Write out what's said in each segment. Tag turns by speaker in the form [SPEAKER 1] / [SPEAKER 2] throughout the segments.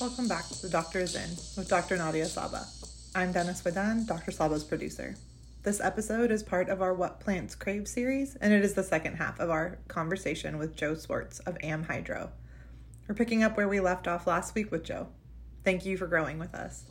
[SPEAKER 1] Welcome back to The Doctor is In with Dr. Nadia Sabeh. I'm Dennis Wadan, Dr. Sabeh's producer. This episode is part of our What Plants Crave series, and it is the second half of our conversation with Joe Swartz of AmHydro. We're picking up where we left off last week with Joe. Thank you for growing with us.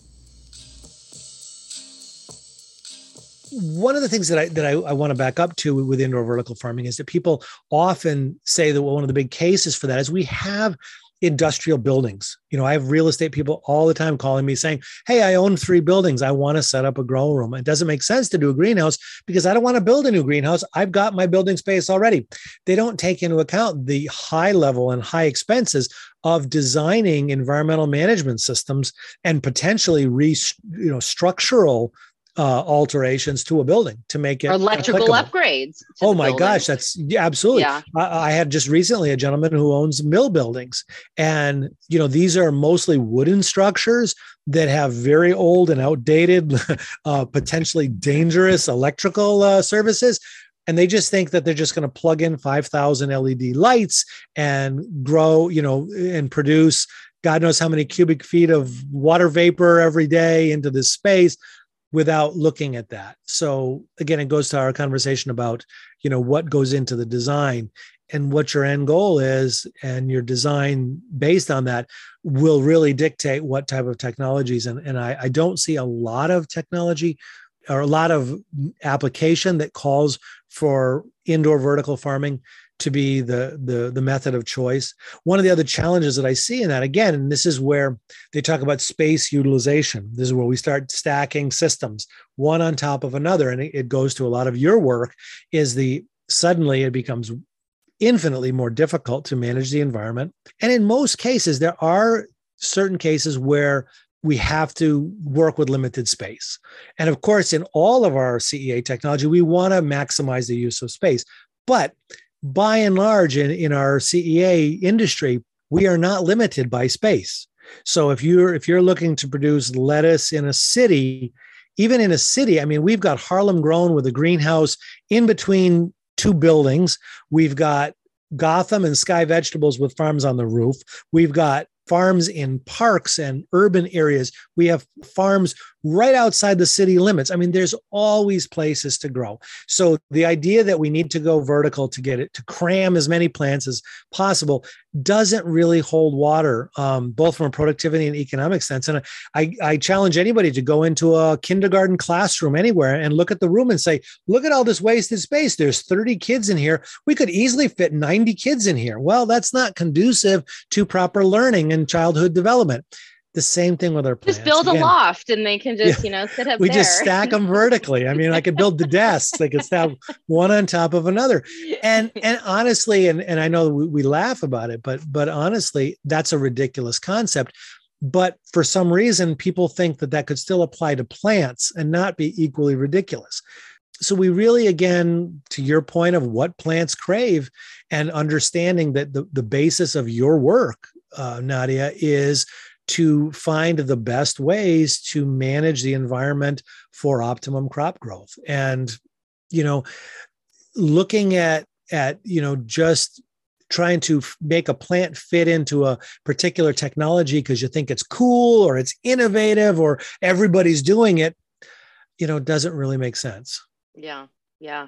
[SPEAKER 2] one of the things that I that I, I, want to back up to with indoor vertical farming is that people often say that one of the big cases for that is we have industrial buildings. You know, I have real estate people all the time calling me saying, Hey, I own three buildings. I want to set up a grow room. It doesn't make sense to do a greenhouse because I don't want to build a new greenhouse. I've got my building space already. They don't take into account the high level and high expenses of designing environmental management systems and potentially re, you know, structural uh, alterations to a building to make it
[SPEAKER 3] electrical applicable. upgrades.
[SPEAKER 2] Oh my building. gosh, that's yeah, absolutely. Yeah. I, I, had just recently a gentleman who owns mill buildings, and you know these are mostly wooden structures that have very old and outdated, uh, potentially dangerous electrical uh, services. And they just think that they're just going to plug in 5,000 LED lights and grow, you know, and produce God knows how many cubic feet of water vapor every day into this space without looking at that. So again, it goes to our conversation about, you know, what goes into the design and what your end goal is and your design based on that will really dictate what type of technologies. And, and I, I don't see a lot of technology or a lot of application that calls for indoor vertical farming to be the, the the method of choice. One of the other challenges that I see in that again, and this is where they talk about space utilization. This is where we start stacking systems one on top of another, and it, goes to a lot of your work. Is the suddenly it becomes infinitely more difficult to manage the environment, and in most cases there are certain cases where we have to work with limited space. And of course, in all of our CEA technology, we want to maximize the use of space. But by and large in, in our CEA industry, we are not limited by space. So if you're if you're looking to produce lettuce in a city, even in a city, I mean, we've got Harlem grown with a greenhouse in between two buildings. We've got Gotham and Sky Vegetables with farms on the roof. We've got farms in parks and urban areas. We have farms right outside the city limits. I mean, there's always places to grow. So the idea that we need to go vertical to get it to cram as many plants as possible doesn't really hold water, um, both from a productivity and economic sense. And I, I challenge anybody to go into a kindergarten classroom anywhere and look at the room and say, look at all this wasted space. There's 30 kids in here. We could easily fit 90 kids in here. Well, that's not conducive to proper learning and childhood development the same thing with our plants.
[SPEAKER 3] Just build Again, a loft and they can just, yeah, you know, sit up
[SPEAKER 2] we
[SPEAKER 3] there.
[SPEAKER 2] just stack them vertically. I mean, I could build the desks. They could stack one on top of another. And and honestly, and, and I know we, we laugh about it, but but honestly, that's a ridiculous concept. But for some reason, people think that that could still apply to plants and not be equally ridiculous. So we really, again, to your point of what plants crave and understanding that the, the basis of your work, uh, Nadia, is to find the best ways to manage the environment for optimum crop growth. And you know looking at at you know just trying to make a plant fit into a particular technology because you think it's cool or it's innovative or everybody's doing it you know doesn't really make sense.
[SPEAKER 3] Yeah yeah.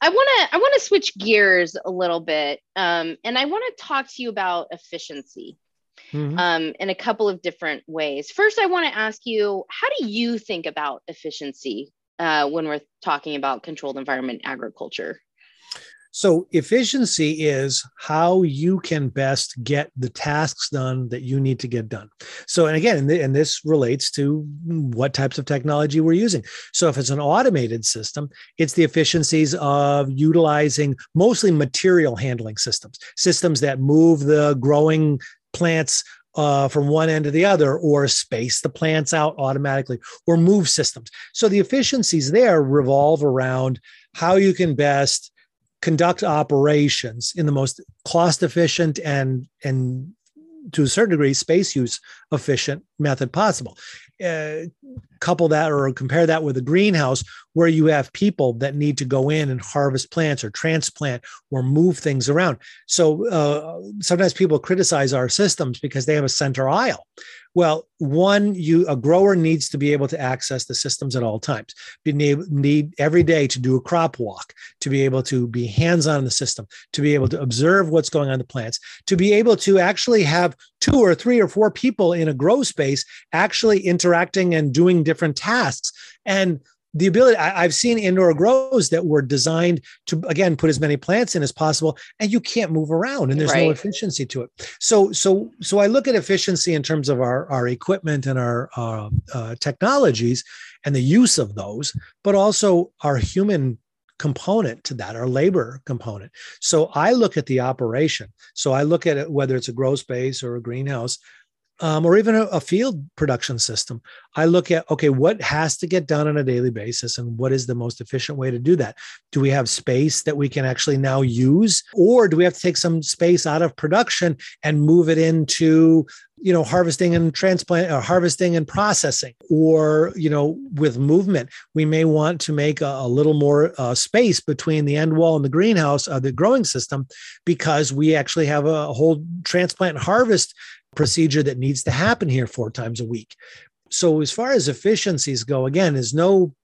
[SPEAKER 3] I want to I want to switch gears a little bit, um, and I want to talk to you about efficiency mm-hmm. um, in a couple of different ways. First, I want to ask you how do you think about efficiency uh, when we're talking about controlled environment agriculture?
[SPEAKER 2] So, efficiency is how you can best get the tasks done that you need to get done. So, and again, and this relates to what types of technology we're using. So, if it's an automated system, it's the efficiencies of utilizing mostly material handling systems, systems that move the growing plants uh, from one end to the other, or space the plants out automatically, or move systems. So the efficiencies there revolve around how you can best conduct operations in the most cost efficient and and to a certain degree space use efficient method possible. Uh, couple that or compare that with a greenhouse where you have people that need to go in and harvest plants or transplant or move things around. So uh, sometimes people criticize our systems because they have a center aisle. Well, one, you a grower needs to be able to access the systems at all times. You need, need every day to do a crop walk, to be able to be hands-on in the system, to be able to observe what's going on the plants, to be able to actually have two or three or four people in a grow space actually interacting and doing different tasks. And the ability I, have seen indoor grows that were designed to again put as many plants in as possible and you can't move around and there's right. no efficiency to it. So so so i look at efficiency in terms of our our equipment and our uh, uh, technologies and the use of those but also our human component to that our labor component. So i look at the operation. So i look at it whether it's a grow space or a greenhouse um, or even a, a, field production system, I look at okay, what has to get done on a daily basis, and what is the most efficient way to do that? Do we have space that we can actually now use, or do we have to take some space out of production and move it into you know harvesting and transplant or uh, harvesting and processing or you know with movement we may want to make a, a little more uh, space between the end wall and the greenhouse uh, the growing system because we actually have a whole transplant harvest procedure that needs to happen here four times a week. So, as far as efficiencies go, again, there's no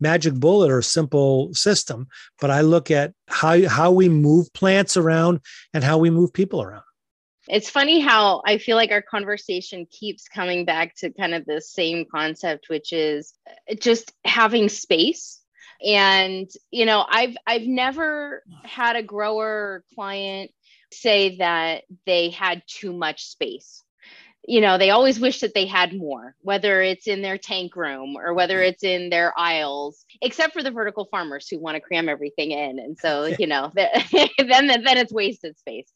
[SPEAKER 2] magic bullet or simple system, but I look at how, how we move plants around and how we move people around.
[SPEAKER 3] It's funny how I feel like our conversation keeps coming back to kind of the same concept, which is just having space. And you know, I've I've never had a grower client say that they had too much space. You know, they always wish that they had more, whether it's in their tank room or whether it's in their aisles, except for the vertical farmers who want to cram everything in. And so, you know, then, then it's wasted space.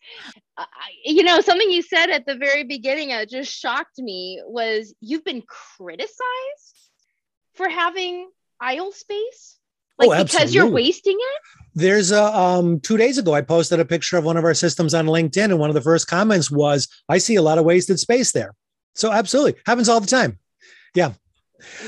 [SPEAKER 3] Uh, you know, something you said at the very beginning that just shocked me was you've been criticized for having aisle space. Like oh, because you're wasting it?
[SPEAKER 2] There's a um two days ago I posted a picture of one of our systems on LinkedIn, and one of the first comments was, I see a lot of wasted space there. So absolutely happens all the time. Yeah.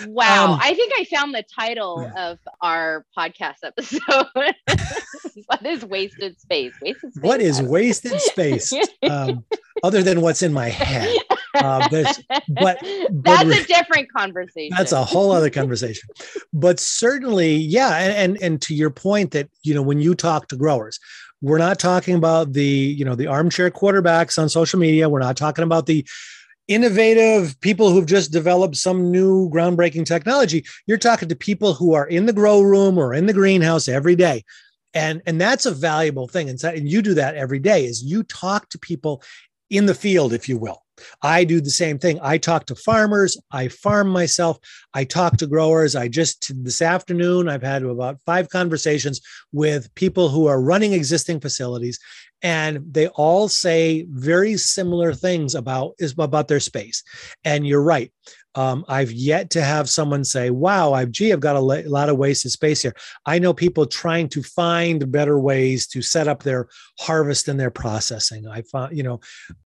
[SPEAKER 3] Wow. Um, I think I found the title yeah. of our podcast episode. what is wasted space? Wasted space.
[SPEAKER 2] What is wasted space? um, other than what's in my head. Uh, but, but
[SPEAKER 3] that's a different conversation.
[SPEAKER 2] That's a whole other conversation. but certainly, yeah. And, and and to your point that you know when you talk to growers, we're not talking about the you know the armchair quarterbacks on social media. We're not talking about the innovative people who've just developed some new groundbreaking technology. You're talking to people who are in the grow room or in the greenhouse every day. And, and that's a valuable thing. And, and you do that every day is you talk to people in the field, if you will. I do the same thing. I talk to farmers. I farm myself. I talk to growers. I just this afternoon, I've had about five conversations with people who are running existing facilities, and they all say very similar things about is about their space. And you're right. Um, I've yet to have someone say, "Wow, I've gee, I've got a lot of wasted space here." I know people trying to find better ways to set up their harvest and their processing. I found, you know,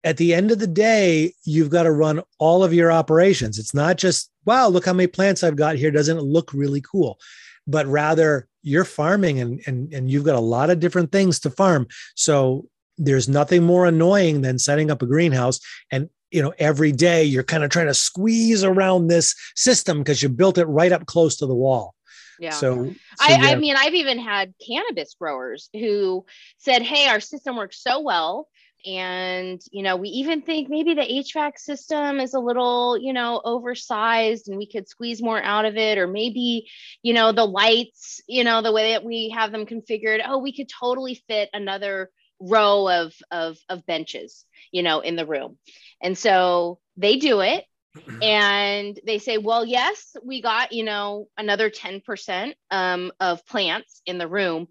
[SPEAKER 2] at the end of the day, you've got to run all of your operations. It's not just, "Wow, look how many plants I've got here." Doesn't it look really cool? But rather, you're farming and and and you've got a lot of different things to farm. So there's nothing more annoying than setting up a greenhouse and you know every day you're kind of trying to squeeze around this system because you built it right up close to the wall.
[SPEAKER 3] Yeah. So, so I, yeah. I mean i've even had cannabis growers who said hey our system works so well. And you know we even think maybe the hvac system is a little you know oversized and we could squeeze more out of it or maybe you know the lights you know the way that we have them configured oh we could totally fit another row of of, of benches you know in the room. And so they do it and they say well yes we got you know another 10% um, of plants in the room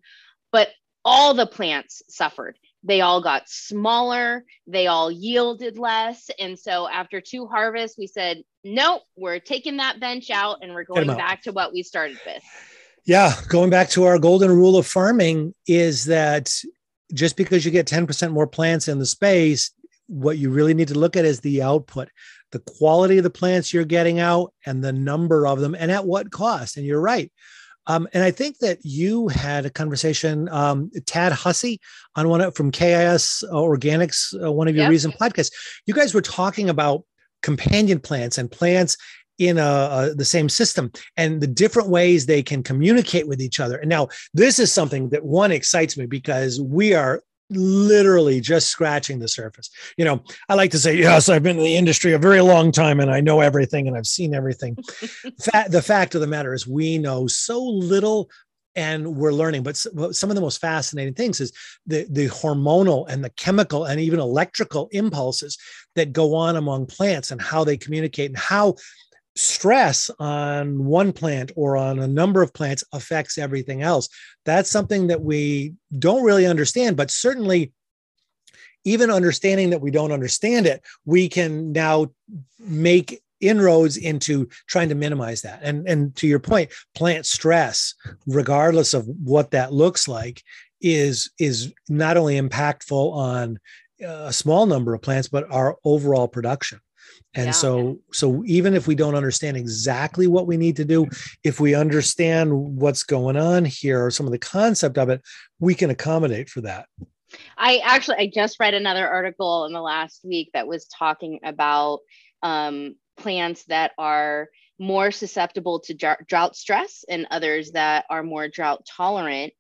[SPEAKER 3] but all the plants suffered. They all got smaller. They all yielded less. And so after two harvests we said nope we're taking that bench out and we're going back to what we started with.
[SPEAKER 2] Yeah going back to our golden rule of farming is that just because you get 10% more plants in the space what you really need to look at is the output, the quality of the plants you're getting out, and the number of them, and at what cost. And you're right. Um, and I think that you had a conversation, um, Tad Hussey, on one of, from KIS Organics, uh, one of your yep. recent podcasts. You guys were talking about companion plants and plants in a, a, the same system and the different ways they can communicate with each other. And now this is something that one excites me because we are literally just scratching the surface. You know, I like to say, yes, I've been in the industry a very long time and I know everything and I've seen everything. the fact of the matter is, we know so little and we're learning. But some of the most fascinating things is the, the hormonal and the chemical and even electrical impulses that go on among plants and how they communicate and how stress on one plant or on a number of plants affects everything else. That's something that we don't really understand, but certainly even understanding that we don't understand it, we can now make inroads into trying to minimize that. And and to your point, plant stress, regardless of what that looks like, is is not only impactful on uh, a small number of plants, but our overall production and yeah. so so even if we don't understand exactly what we need to do if we understand what's going on here or some of the concept of it we can accommodate for that
[SPEAKER 3] i actually i just read another article in the last week that was talking about um, plants that are more susceptible to drought stress and others that are more drought tolerant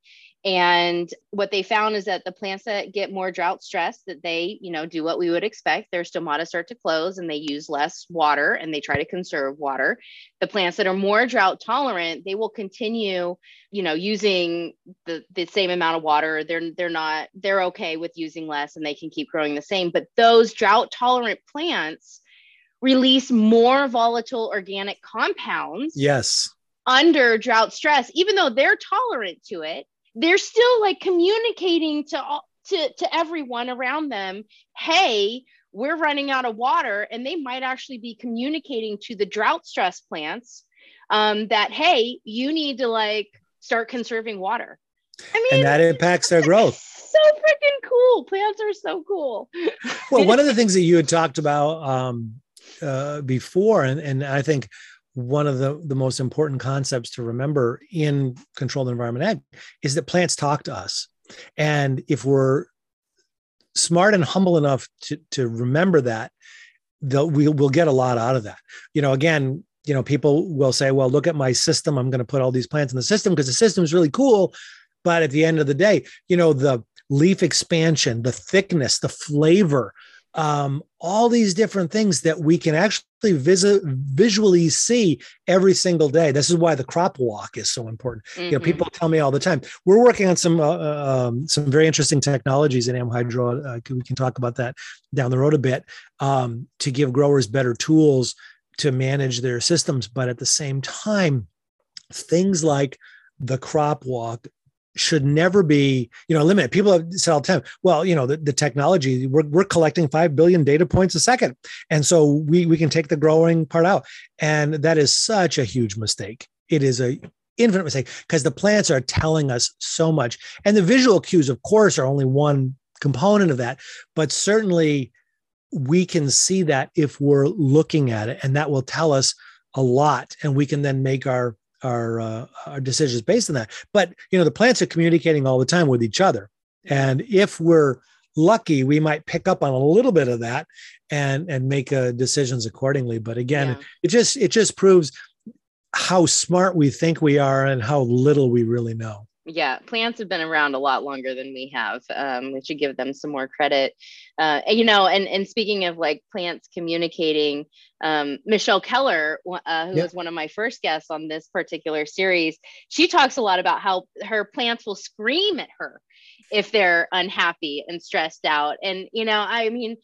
[SPEAKER 3] and what they found is that the plants that get more drought stress, that they, you know, do what we would expect. Their stomata start to close and they use less water and they try to conserve water. The plants that are more drought tolerant, they will continue, you know, using the, the same amount of water. They're they're not, they're okay with using less and they can keep growing the same. But those drought tolerant plants release more volatile organic compounds.
[SPEAKER 2] Yes.
[SPEAKER 3] Under drought stress, even though they're tolerant to it they're still like communicating to all to, to everyone around them hey we're running out of water and they might actually be communicating to the drought stress plants um, that hey you need to like start conserving water.
[SPEAKER 2] I mean and that impacts their growth.
[SPEAKER 3] so freaking cool. Plants are so cool.
[SPEAKER 2] Well one of the things that you had talked about um, uh, before and, and i think one of the, the most important concepts to remember in controlled environment ag is that plants talk to us. And if we're smart and humble enough to, to remember that, we will get a lot out of that. You know, again, you know, people will say, well, look at my system. I'm going to put all these plants in the system because the system is really cool. But at the end of the day, you know, the leaf expansion, the thickness, the flavor, um, all these different things that we can actually visit, visually see every single day. This is why the crop walk is so important. Mm-hmm. You know, mm-hmm. people tell me all the time. We're working on some uh, uh um, some very interesting technologies in AmHydro. Uh, we can talk about that down the road a bit um, to give growers better tools to manage their systems. But at the same time, things like the crop walk should never be, you know, limited. People have said all the time, well, you know, the, the technology, we're, we're collecting 5 billion data points a second. And so we, we can take the growing part out. And that is such a huge mistake. It is a infinite mistake because the plants are telling us so much. And the visual cues, of course, are only one component of that. But certainly we can see that if we're looking at it, and that will tell us a lot. And we can then make our our uh, our decisions based on that. But you know, the plants are communicating all the time with each other, and if we're lucky, we might pick up on a little bit of that and and make uh, decisions accordingly. But again, yeah. it just it just proves how smart we think we are and how little we really know
[SPEAKER 3] yeah plants have been around a lot longer than we have um, we should give them some more credit. Uh, you know and and speaking of like plants communicating um, michelle keller uh, who was one of my first guests on this particular series she talks a lot about how her plants will scream at her if they're unhappy and stressed out. And you know i mean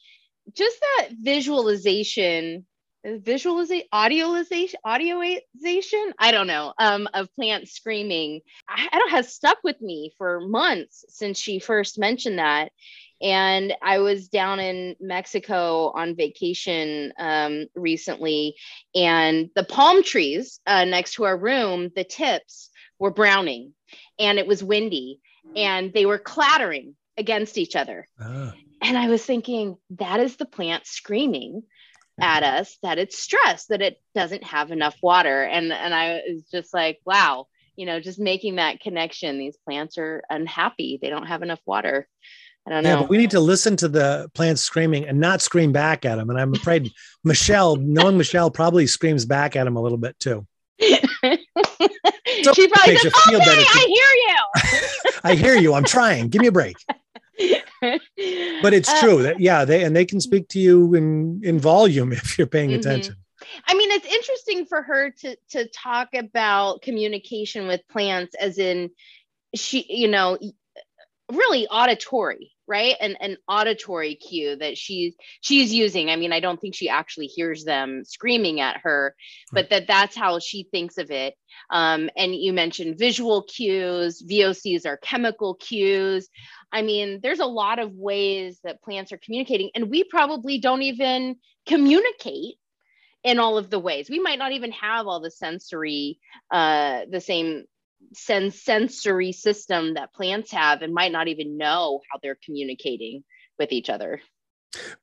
[SPEAKER 3] just that visualization visualization audioization audioization? I don't know um, of plants screaming. I, I don't has stuck with me for months since she first mentioned that. And i was down in mexico on vacation um, recently and the palm trees uh, next to our room the tips were browning and it was windy and they were clattering against each other. Ah. And I was thinking, that is the plant screaming at us that it's stressed, that it doesn't have enough water. And and I was just like, wow, you know, just making that connection. These plants are unhappy. They don't have enough water. I don't know. Yeah,
[SPEAKER 2] but we need to listen to the plants screaming and not scream back at them. And I'm afraid Michelle, knowing Michelle, probably screams back at him a little bit too.
[SPEAKER 3] so she probably says, okay, I hear you.
[SPEAKER 2] I hear you. I'm trying. Give me a break. But it's uh, true that yeah, they and they can speak to you in in volume if you're paying mm-hmm. attention.
[SPEAKER 3] I mean, it's interesting for her to to talk about communication with plants as in she, you know, really auditory, right? And an auditory cue that she's she's using. I mean, I don't think she actually hears them screaming at her, but that that's how she thinks of it. Um, and you mentioned visual cues, VOCs are chemical cues. I mean, there's a lot of ways that plants are communicating, and we probably don't even communicate in all of the ways. We might not even have all the sensory, uh, the same sense sensory system that plants have, and might not even know how they're communicating with each other.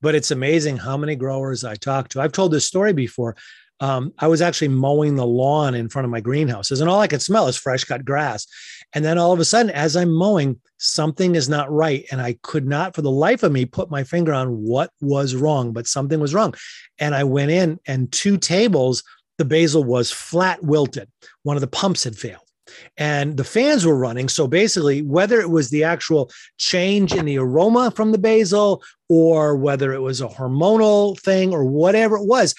[SPEAKER 2] But it's amazing how many growers I talk to. I've told this story before um, I was actually mowing the lawn in front of my greenhouses, and all I could smell is fresh cut grass. And then all of a sudden, as I'm mowing, something is not right. And I could not, for the life of me, put my finger on what was wrong, but something was wrong. And I went in, and two tables, the basil was flat wilted. One of the pumps had failed and the fans were running. So basically, whether it was the actual change in the aroma from the basil or whether it was a hormonal thing or whatever it was,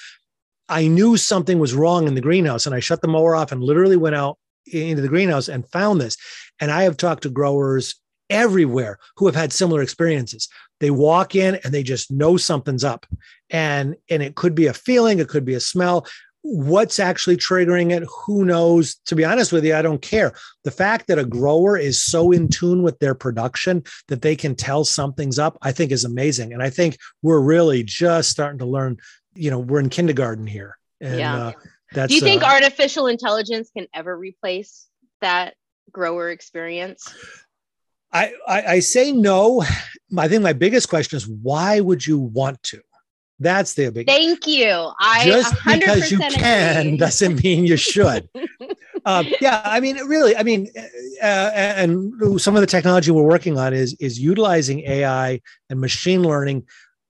[SPEAKER 2] I knew something was wrong in the greenhouse and I shut the mower off and literally went out into the greenhouse and found this. And I have talked to growers everywhere who have had similar experiences. They walk in and they just know something's up. And and it could be a feeling, it could be a smell. What's actually triggering it? Who knows? To be honest with you, I don't care. The fact that a grower is so in tune with their production that they can tell something's up, I think is amazing. And I think we're really just starting to learn you know we're in kindergarten here and yeah. uh,
[SPEAKER 3] that's do you think uh, artificial intelligence can ever replace that grower experience
[SPEAKER 2] I, I, I say no i think my biggest question is why would you want to that's the big
[SPEAKER 3] thank you
[SPEAKER 2] i just because you can agree. doesn't mean you should um, yeah i mean really i mean uh, and some of the technology we're working on is is utilizing ai and machine learning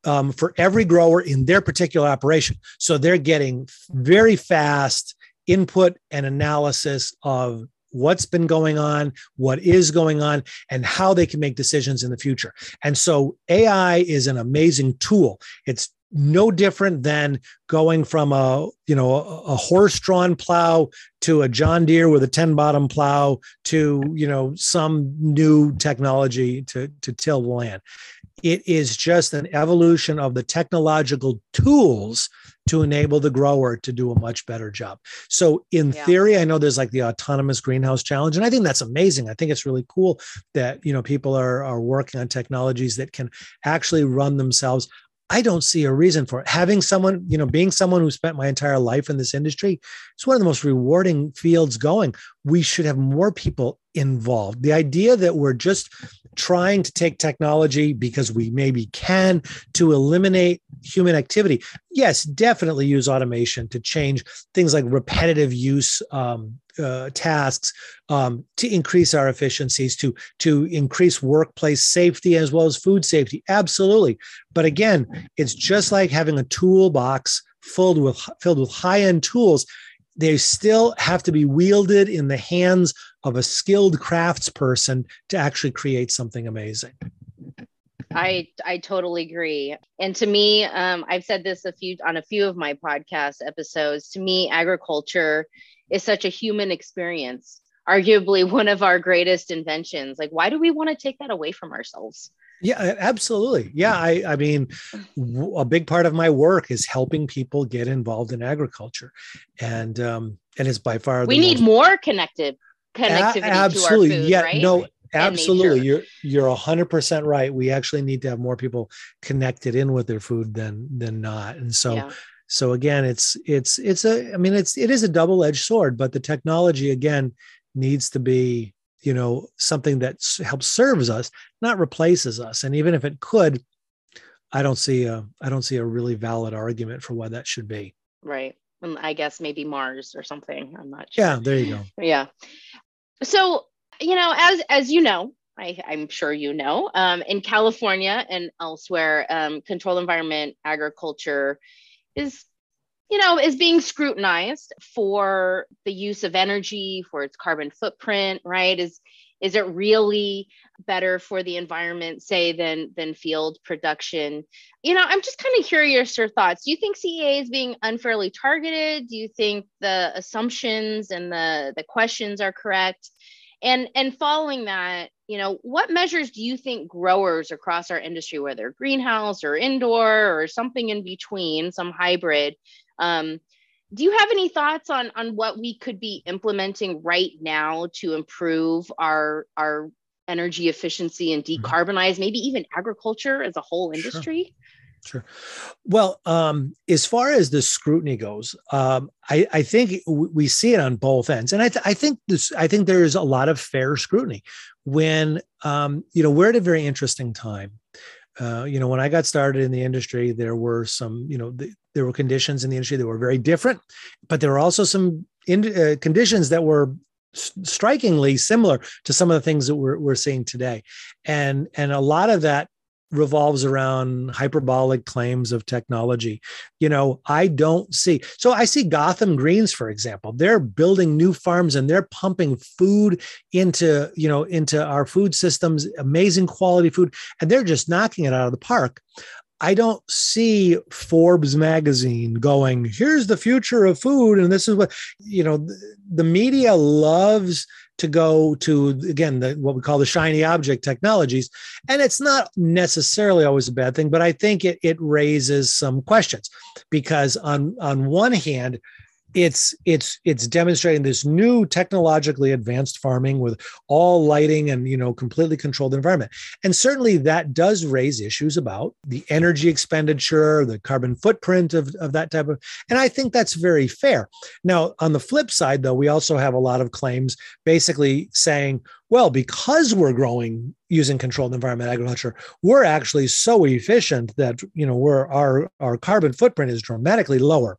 [SPEAKER 2] um, for every grower in their particular operation. So they're getting very fast input and analysis of what's been going on, what is going on, and how they can make decisions in the future. And so AI is an amazing tool. It's no different than going from a you know a, horse drawn plow to a John Deere with a 10 bottom plow to you know some new technology to to till the land it is just an evolution of the technological tools to enable the grower to do a much better job. So, in yeah. theory, I know there's like the autonomous greenhouse challenge, and I think that's amazing. I think it's really cool that you know people are are working on technologies that can actually run themselves. I don't see a reason for it. Having someone, you know, being someone who spent my entire life in this industry, it's one of the most rewarding fields going. We should have more people involved. The idea that we're just trying to take technology because we maybe can to eliminate human activity. Yes, definitely use automation to change things like repetitive use um, uh, tasks um, to increase our efficiencies, to to increase workplace safety as well as food safety. Absolutely, but again, it's just like having a toolbox filled with filled with high end tools. They still have to be wielded in the hands of a skilled craftsperson to actually create something amazing.
[SPEAKER 3] I I totally agree. And to me, um, I've said this a few on a few of my podcast episodes. To me, agriculture is such a human experience. Arguably one of our greatest inventions. Like, why do we want to take that away from ourselves?
[SPEAKER 2] Yeah, absolutely. Yeah, I, I mean, a big part of my work is helping people get involved in agriculture, and um, and it's by far the
[SPEAKER 3] we need most... more connected connectivity a- absolutely. to our food, yeah, right?
[SPEAKER 2] No, absolutely. You're you're hundred percent right. We actually need to have more people connected in with their food than than not. And so yeah. So again, it's it's it's a I mean it's it is a double-edged sword, but the technology again needs to be you know something that helps serves us not replaces us and even if it could I don't see a I don't see a really valid argument for why that should be.
[SPEAKER 3] Right. And I guess maybe Mars or something. I'm not sure.
[SPEAKER 2] Yeah, there you go.
[SPEAKER 3] Yeah. So, you know, as as you know, I, I'm sure you know, um, in California and elsewhere, um, controlled environment agriculture is, you know, is being scrutinized for the use of energy, for its carbon footprint, right? Is is it really better for the environment, say, than than field production? You know, I'm just kind of curious your thoughts. Do you think CEA is being unfairly targeted? Do you think the assumptions and the the questions are correct? And and following that, you know, what measures do you think growers across our industry, whether greenhouse or indoor or something in between, some hybrid, um, do you have any thoughts on on what we could be implementing right now to improve our our energy efficiency and mm-hmm. decarbonize maybe even agriculture as a whole industry
[SPEAKER 2] sure, sure. well um, as far as the scrutiny goes um, I, I, think we see it on both ends and I, th- I think this i think there is a lot of fair scrutiny when um, you know we're at a very interesting time uh, you know, when I got started in the industry, there were some, you know, the, there were conditions in the industry that were very different, but there were also some in, uh, conditions that were strikingly similar to some of the things that we're, we're seeing today. And, and a lot of that revolves around hyperbolic claims of technology. You know, I don't see. So I see Gotham Greens, for example. They're building new farms and they're pumping food into, you know, into our food systems, amazing quality food, and they're just knocking it out of the park. I don't see Forbes magazine going, here's the future of food. And this is what, you know, the media loves to go to again the, what we call the shiny object technologies. And it's not necessarily always a bad thing but i think it, it raises some questions because on on one hand it's it's it's demonstrating this new technologically advanced farming with all lighting and you know completely controlled environment. And certainly that does raise issues about the energy expenditure the carbon footprint of, of that type of and i think that's very fair. Now on the flip side though we also have a lot of claims basically saying well because we're growing using controlled environment agriculture we're actually so efficient that you know we're our our carbon footprint is dramatically lower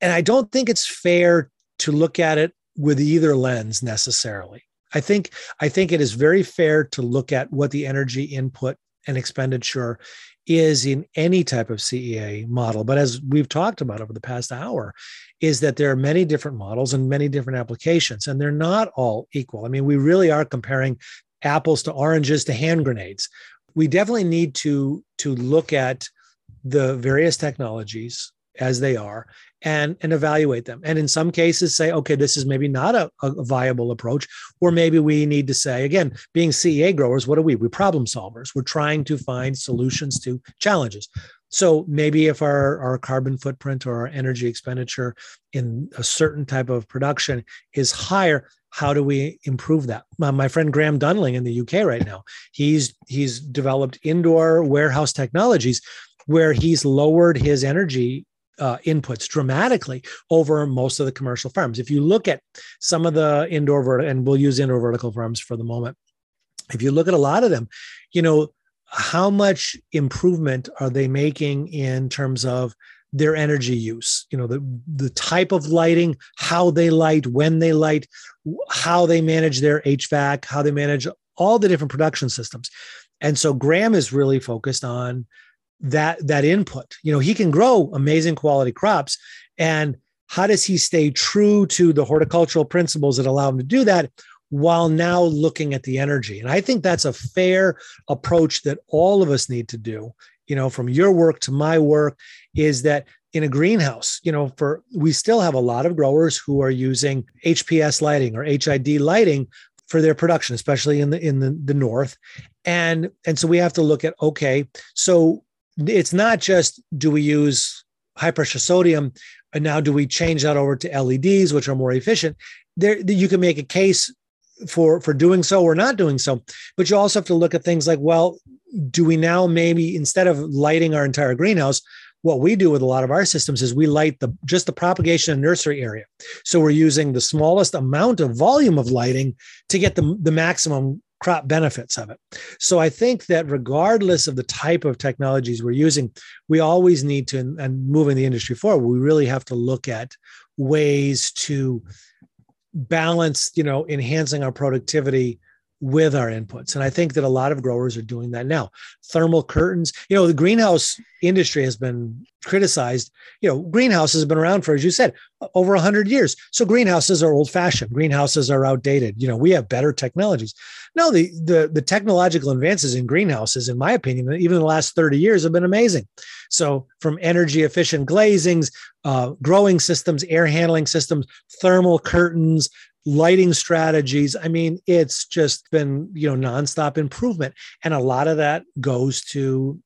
[SPEAKER 2] and I don't think it's fair to look at it with either lens necessarily. I think I think it is very fair to look at what the energy input and expenditure is in any type of CEA model. But as we've talked about over the past hour, is that there are many different models and many different applications, and they're not all equal. I mean, we really are comparing apples to oranges to hand grenades. We definitely need to to look at the various technologies as they are and and evaluate them. And in some cases say okay this is maybe not a, a, viable approach. Or maybe we need to say again being cea growers what are we? We're problem solvers. We're trying to find solutions to challenges. So maybe if our, our carbon footprint or our energy expenditure in a certain type of production is higher how do we improve that? My friend graham dunling in the uk right now he's he's developed indoor warehouse technologies where he's lowered his energy uh, inputs dramatically over most of the commercial farms. If you look at some of the indoor vertical, and we'll use indoor vertical farms for the moment. If you look at a lot of them, you know, how much improvement are they making in terms of their energy use you know the the type of lighting how they light when they light how they manage their hvac how they manage all the different production systems and so graham is really focused on that that input. You know he can grow amazing quality crops and how does he stay true to the horticultural principles that allow him to do that while now looking at the energy? And i think that's a fair approach that all of us need to do you know from your work to my work is that in a greenhouse you know for we still have a lot of growers who are using hps lighting or hid lighting for their production especially in the in the, the north. And and so we have to look at okay so it's not just do we use high pressure sodium and now do we change that over to LEDs, which are more efficient? There, you can make a case for for doing so or not doing so, but you also have to look at things like, well, do we now maybe instead of lighting our entire greenhouse, what we do with a lot of our systems is we light the just the propagation and nursery area. So we're using the smallest amount of volume of lighting to get the, the maximum crop benefits of it. So I think that regardless of the type of technologies we're using, we always need to, and moving the industry forward, we really have to look at ways to balance, you know, enhancing our productivity with our inputs. And I think that a lot of growers are doing that now. Thermal curtains, you know, the greenhouse industry has been criticized. You know, greenhouses have been around for, as you said, over 100 years. So greenhouses are old fashioned, greenhouses are outdated. You know, we have better technologies. No, the, the, the technological advances in greenhouses, in my opinion, even the last 30 years have been amazing. So from energy efficient glazings, uh, growing systems, air handling systems, thermal curtains, lighting strategies. I mean, it's just been, you know, nonstop improvement. And a lot of that goes to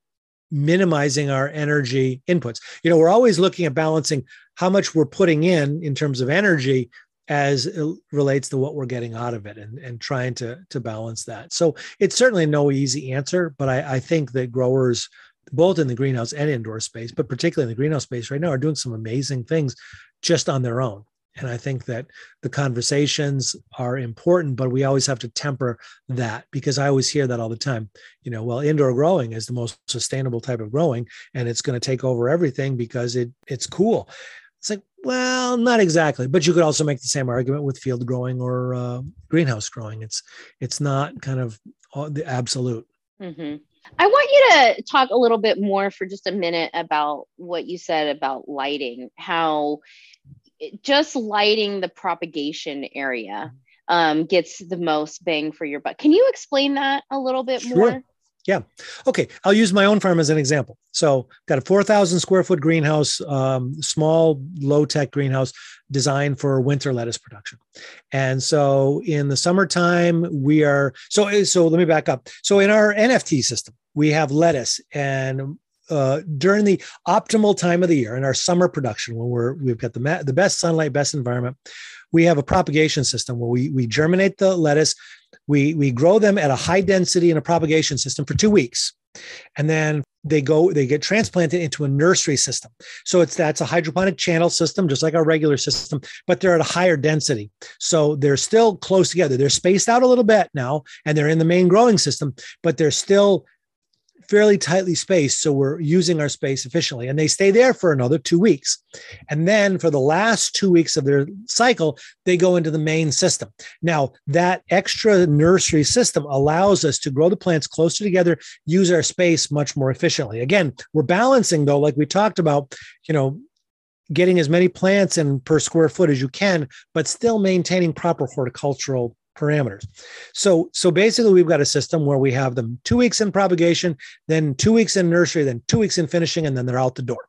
[SPEAKER 2] minimizing our energy inputs. You know, we're always looking at balancing how much we're putting in in terms of energy as it relates to what we're getting out of it and, and trying to, to balance that. So it's certainly no easy answer, but I, I think that growers both in the greenhouse and indoor space, but particularly in the greenhouse space right now, are doing some amazing things just on their own. And I think that the conversations are important, but we always have to temper that because I always hear that all the time. You know, well, indoor growing is the most sustainable type of growing, and it's going to take over everything because it it's cool. It's like, well, not exactly, but you could also make the same argument with field growing or uh, greenhouse growing. It's it's not kind of the absolute.
[SPEAKER 3] Mm-hmm. I want you to talk a little bit more for just a minute about what you said about lighting, how just lighting the propagation area um, gets the most bang for your buck. Can you explain that a little bit sure. more?
[SPEAKER 2] Yeah. Okay. I'll use my own farm as an example. So, got a 4,000 square foot greenhouse, um, small, low tech greenhouse designed for winter lettuce production. And so, in the summertime, we are so. So, let me back up. So, in our NFT system, we have lettuce and uh, during the optimal time of the year in our summer production when we're we've got the ma- the best sunlight best environment we have a propagation system where we we germinate the lettuce. We we grow them at a high density in a propagation system for two weeks. And then they go they get transplanted into a nursery system. So it's that's a hydroponic channel system just like our regular system but they're at a higher density. So they're still close together. They're spaced out a little bit now and they're in the main growing system but they're still fairly tightly spaced. So we're using our space efficiently. And they stay there for another two weeks. And then for the last two weeks of their cycle, they go into the main system. Now, that extra nursery system allows us to grow the plants closer together, use our space much more efficiently. Again, we're balancing, though, like we talked about, you know, getting as many plants in per square foot as you can, but still maintaining proper horticultural parameters. So, so basically, we've got a system where we have them two weeks in propagation, then two weeks in nursery, then two weeks in finishing, and then they're out the door.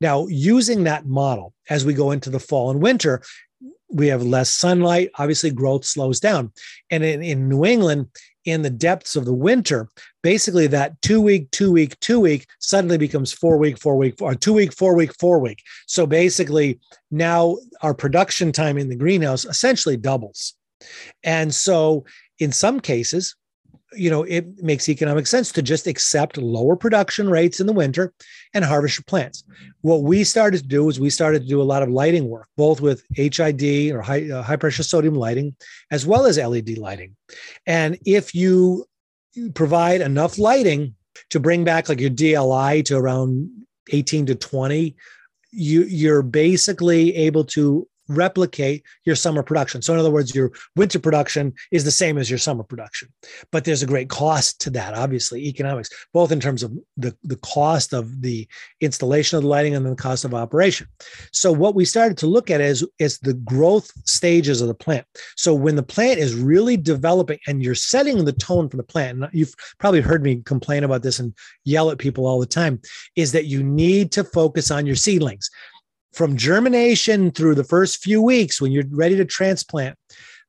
[SPEAKER 2] Now, using that model as we go into the fall and winter, we have less sunlight. Obviously, growth slows down. And in, in New England, in the depths of the winter, basically that two week, two week, two week suddenly becomes four week, four week, or two week, four week, four week. So basically, now our production time in the greenhouse essentially doubles. And so, in some cases, you know, it makes economic sense to just accept lower production rates in the winter and harvest your plants. What we started to do is we started to do a lot of lighting work, both with HID or high, uh, high pressure sodium lighting, as well as LED lighting. And if you provide enough lighting to bring back like your DLI to around 18 to 20, you, you're basically able to replicate your summer production. So, in other words, your winter production is the same as your summer production, but there's a great cost to that, obviously, economics, both in terms of the, the cost of the installation of the lighting and the cost of operation. So, what we started to look at is, is the growth stages of the plant. So, when the plant is really developing and you're setting the tone for the plant, and you've probably heard me complain about this and yell at people all the time, is that you need to focus on your seedlings from germination through the first few weeks when you're ready to transplant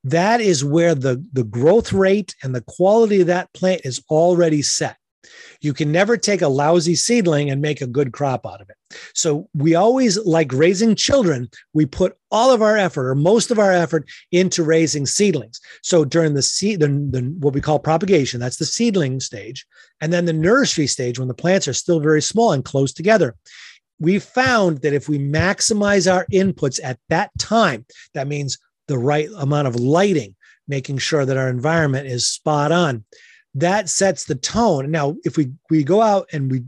[SPEAKER 2] that is where the, the growth rate and the quality of that plant is already set. You can never take a lousy seedling and make a good crop out of it. So we always like raising children we put all of our effort or most of our effort into raising seedlings. So during the seed the, the what we call propagation that's the seedling stage and then the nursery stage when the plants are still very small and close together we found that if we maximize our inputs at that time, that means the right amount of lighting, making sure that our environment is spot on. That sets the tone. Now, if we we go out and we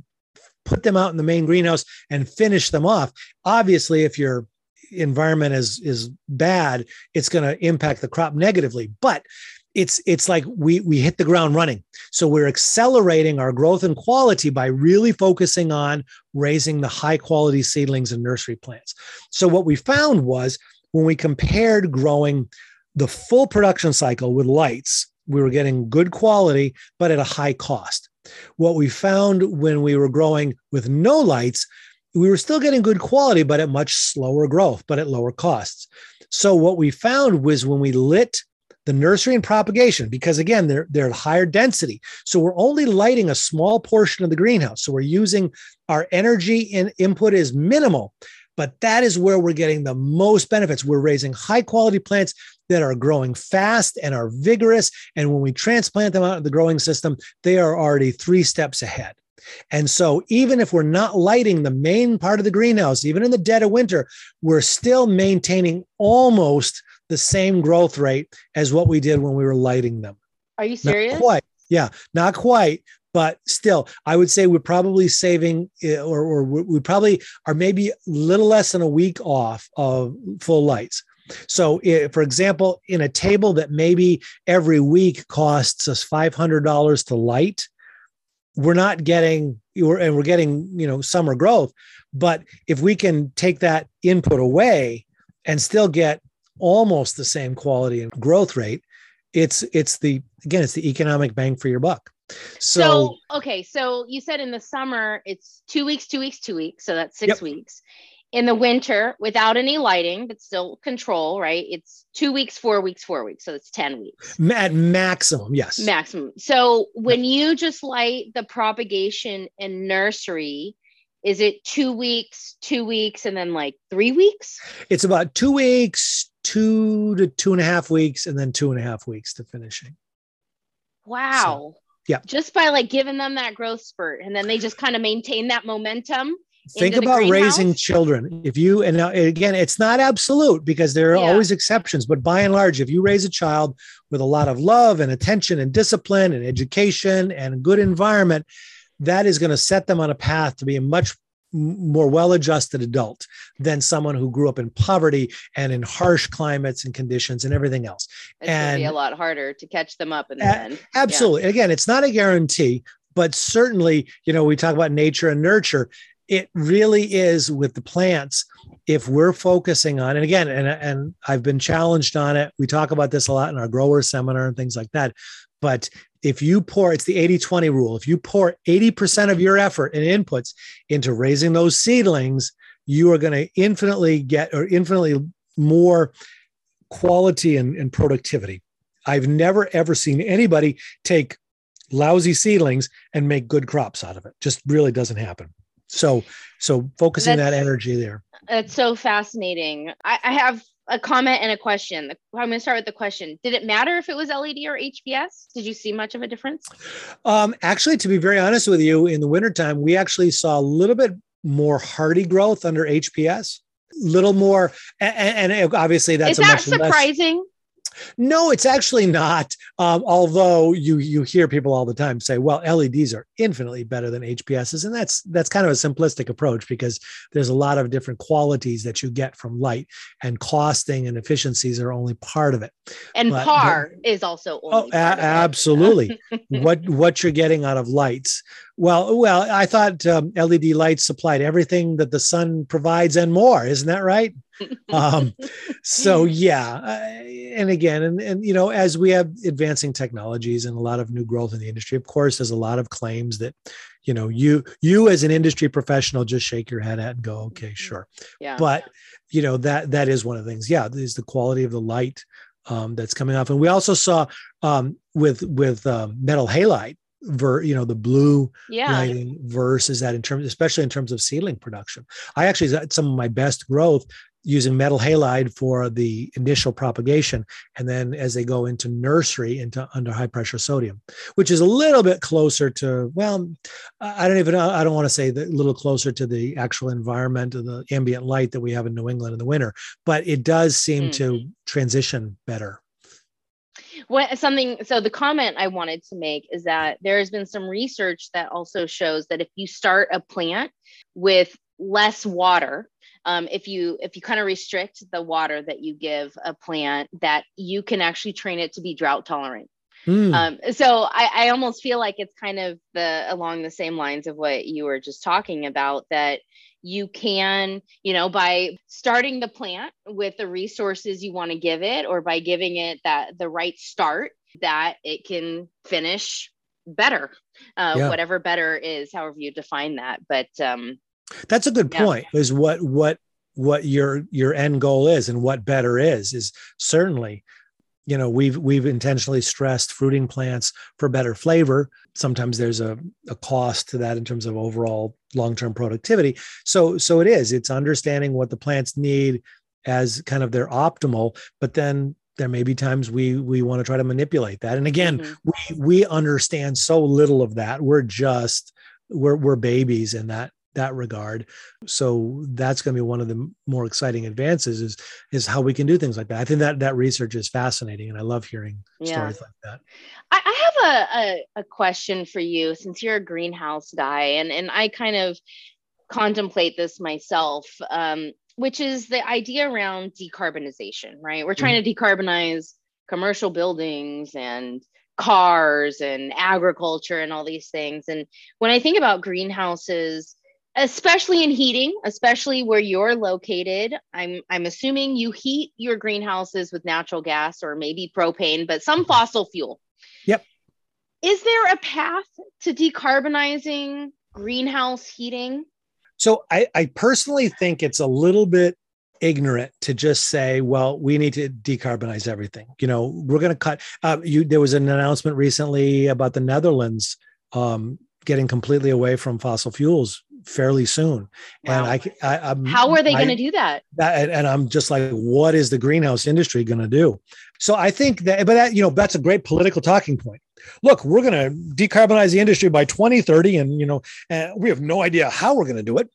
[SPEAKER 2] put them out in the main greenhouse and finish them off, obviously, if your environment is is bad, it's going to impact the crop negatively. But it's it's like we we hit the ground running. So we're accelerating our growth and quality by really focusing on raising the high quality seedlings and nursery plants. So what we found was when we compared growing the full production cycle with lights we were getting good quality but at a high cost. What we found when we were growing with no lights we were still getting good quality but at much slower growth but at lower costs. So what we found was when we lit the nursery and propagation because again they're they're higher density. So we're only lighting a small portion of the greenhouse. So we're using our energy and input is minimal but that is where we're getting the most benefits. We're raising high quality plants that are growing fast and are vigorous. And when we transplant them out of the growing system they are already 3 steps ahead. And so, even if we're not lighting the main part of the greenhouse, even in the dead of winter, we're still maintaining almost the same growth rate as what we did when we were lighting them.
[SPEAKER 3] Are you serious?
[SPEAKER 2] Not quite. Yeah, not quite. But still, I would say we're probably saving, eh, or, or we probably are maybe a little less than a week off of full lights. So, if, eh, for example, in a table that maybe every week costs us $500 to light, we're not getting, and we're getting, you know, summer growth. But if we can take that input away and still get almost the same quality and growth rate. It's it's the again it's the economic bang for your buck. So,
[SPEAKER 3] so, okay so you said in the summer it's two weeks two weeks two weeks. So that's six yep. weeks. In the winter without any lighting but still control right? It's two weeks four weeks four weeks. So it's 10 weeks.
[SPEAKER 2] At maximum yes.
[SPEAKER 3] Maximum. So when you just light the propagation in nursery is it two weeks two weeks and then like three weeks?
[SPEAKER 2] It's about two weeks two to two and a half weeks and then two and a half weeks to finishing.
[SPEAKER 3] Wow. So,
[SPEAKER 2] yeah.
[SPEAKER 3] Just by like giving them that growth spurt and then they just kind of maintain that momentum.
[SPEAKER 2] Think about raising children. If you, and now, again, it's not absolute because there are yeah. always exceptions, but by and large, if you raise a child with a lot of love and attention and discipline and education and good environment, that is going to set them on a path to be a much more well-adjusted adult than someone who grew up in poverty and in harsh climates and conditions and everything else.
[SPEAKER 3] It's
[SPEAKER 2] and
[SPEAKER 3] be a lot harder to catch them up in the end.
[SPEAKER 2] Absolutely. Yeah. Again, it's not a guarantee, but certainly, you know, we talk about nature and nurture. It really is with the plants. If we're focusing on, and again, and, and I've been challenged on it. We talk about this a lot in our grower seminar and things like that. But if you pour, it's the 80 20 rule. If you pour 80% of your effort and inputs into raising those seedlings, you are going to infinitely get or infinitely more quality and, and productivity. I've never ever seen anybody take lousy seedlings and make good crops out of it. Just really doesn't happen. So, so focusing that's, that energy there.
[SPEAKER 3] It's so fascinating. I, I have a comment and a question. I'm going to start with the question. Did it matter if it was LED or HPS? Did you see much of a difference?
[SPEAKER 2] Um, actually, to be very honest with you, in the wintertime, we actually saw a little bit more hardy growth under HPS, little more, and, and obviously that's
[SPEAKER 3] is that surprising. Less,
[SPEAKER 2] no, it's actually not. Um, although you you hear people all the time say, "Well, LEDs are infinitely better than HPSs," and that's that's kind of a simplistic approach because there's a lot of different qualities that you get from light, and costing and efficiencies are only part of it.
[SPEAKER 3] And but, PAR but, is also
[SPEAKER 2] oh, a- absolutely what what you're getting out of lights. Well, well, I thought um, LED lights supplied everything that the sun provides and more. Isn't that right? um, so yeah, and again, and and you know, as we have advancing technologies and a lot of new growth in the industry, of course, there's a lot of claims that, you know, you you as an industry professional just shake your head at and go, okay, mm-hmm. sure.
[SPEAKER 3] Yeah.
[SPEAKER 2] But you know that that is one of the things. Yeah, is the quality of the light um, that's coming off, and we also saw um, with with um, metal halide ver you know the blue
[SPEAKER 3] yeah.
[SPEAKER 2] lighting versus that in terms especially in terms of seedling production i actually some of my best growth using metal halide for the initial propagation and then as they go into nursery into under high pressure sodium which is a little bit closer to well i don't even i don't want to say that a little closer to the actual environment of the ambient light that we have in new england in the winter but it does seem mm. to transition better
[SPEAKER 3] what something so the comment i wanted to make is that there has been some research that also shows that if you start a plant with less water um, if you if you kind of restrict the water that you give a plant that you can actually train it to be drought tolerant mm. um, so I, I almost feel like it's kind of the along the same lines of what you were just talking about that you can you know by starting the plant with the resources you want to give it or by giving it that the right start that it can finish better uh, yeah. whatever better is however you define that but um
[SPEAKER 2] that's a good point yeah. is what what what your your end goal is and what better is is certainly you know we've we've intentionally stressed fruiting plants for better flavor sometimes there's a, a cost to that in terms of overall long-term productivity so so it is it's understanding what the plants need as kind of their optimal but then there may be times we we want to try to manipulate that and again mm-hmm. we we understand so little of that we're just we're we're babies in that that regard. So that's going to be one of the more exciting advances is is how we can do things like that. I think that that research is fascinating, and I love hearing yeah. stories like that.
[SPEAKER 3] I, I have a, a, a question for you since you're a greenhouse guy, and and I kind of contemplate this myself. Um, which is the idea around decarbonization, right? We're trying mm-hmm. to decarbonize commercial buildings and cars and agriculture and all these things. And when I think about greenhouses, especially in heating especially where you're located i'm i'm assuming you heat your greenhouses with natural gas or maybe propane but some mm-hmm. fossil fuel.
[SPEAKER 2] Yep.
[SPEAKER 3] Is there a path to decarbonizing greenhouse heating?
[SPEAKER 2] So i i personally think it's a little bit ignorant to just say well we need to decarbonize everything. You know we're going to cut uh, you there was an announcement recently about the netherlands um, getting completely away from fossil fuels fairly soon. Wow. And I, I I'm,
[SPEAKER 3] how are they going to do that?
[SPEAKER 2] that? And I'm just like, what is the greenhouse industry going to do? So I think that, but that, you know, that's a great political talking point. Look, we're going to decarbonize the industry by 2030, and you know, we have no idea how we're going to do it.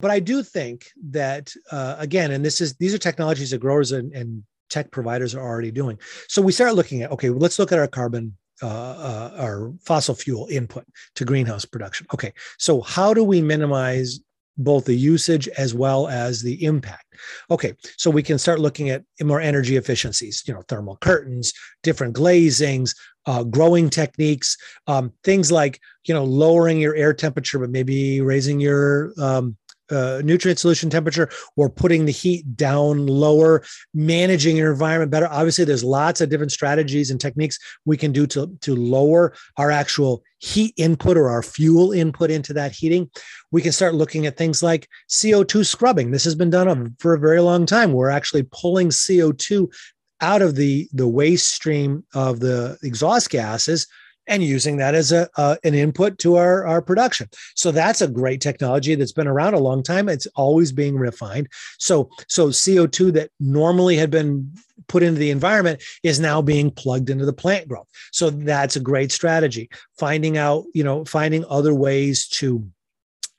[SPEAKER 2] But I do think that uh, again, and this is these are technologies that growers and, and tech providers are already doing. So we start looking at okay, let's look at our carbon uh, uh, our fossil fuel input to greenhouse production. Okay, so how do we minimize both the usage as well as the impact? Okay, so we can start looking at more energy efficiencies, you know, thermal curtains, different glazings, uh, growing techniques, um, things like you know lowering your air temperature, but maybe raising your um, uh, nutrient solution temperature or putting the heat down lower, managing your environment better. Obviously, there's lots of different strategies and techniques we can do to, to lower our actual heat input or our fuel input into that heating. We can start looking at things like CO2 scrubbing. This has been done for a very long time. We're actually pulling CO2 out of the, the waste stream of the exhaust gases and using that as a uh, an input to our, our production. So that's a great technology that's been around a long time. It's always being refined. So so CO2 that normally had been put into the environment is now being plugged into the plant growth. So that's a great strategy. Finding out, you know, finding other ways to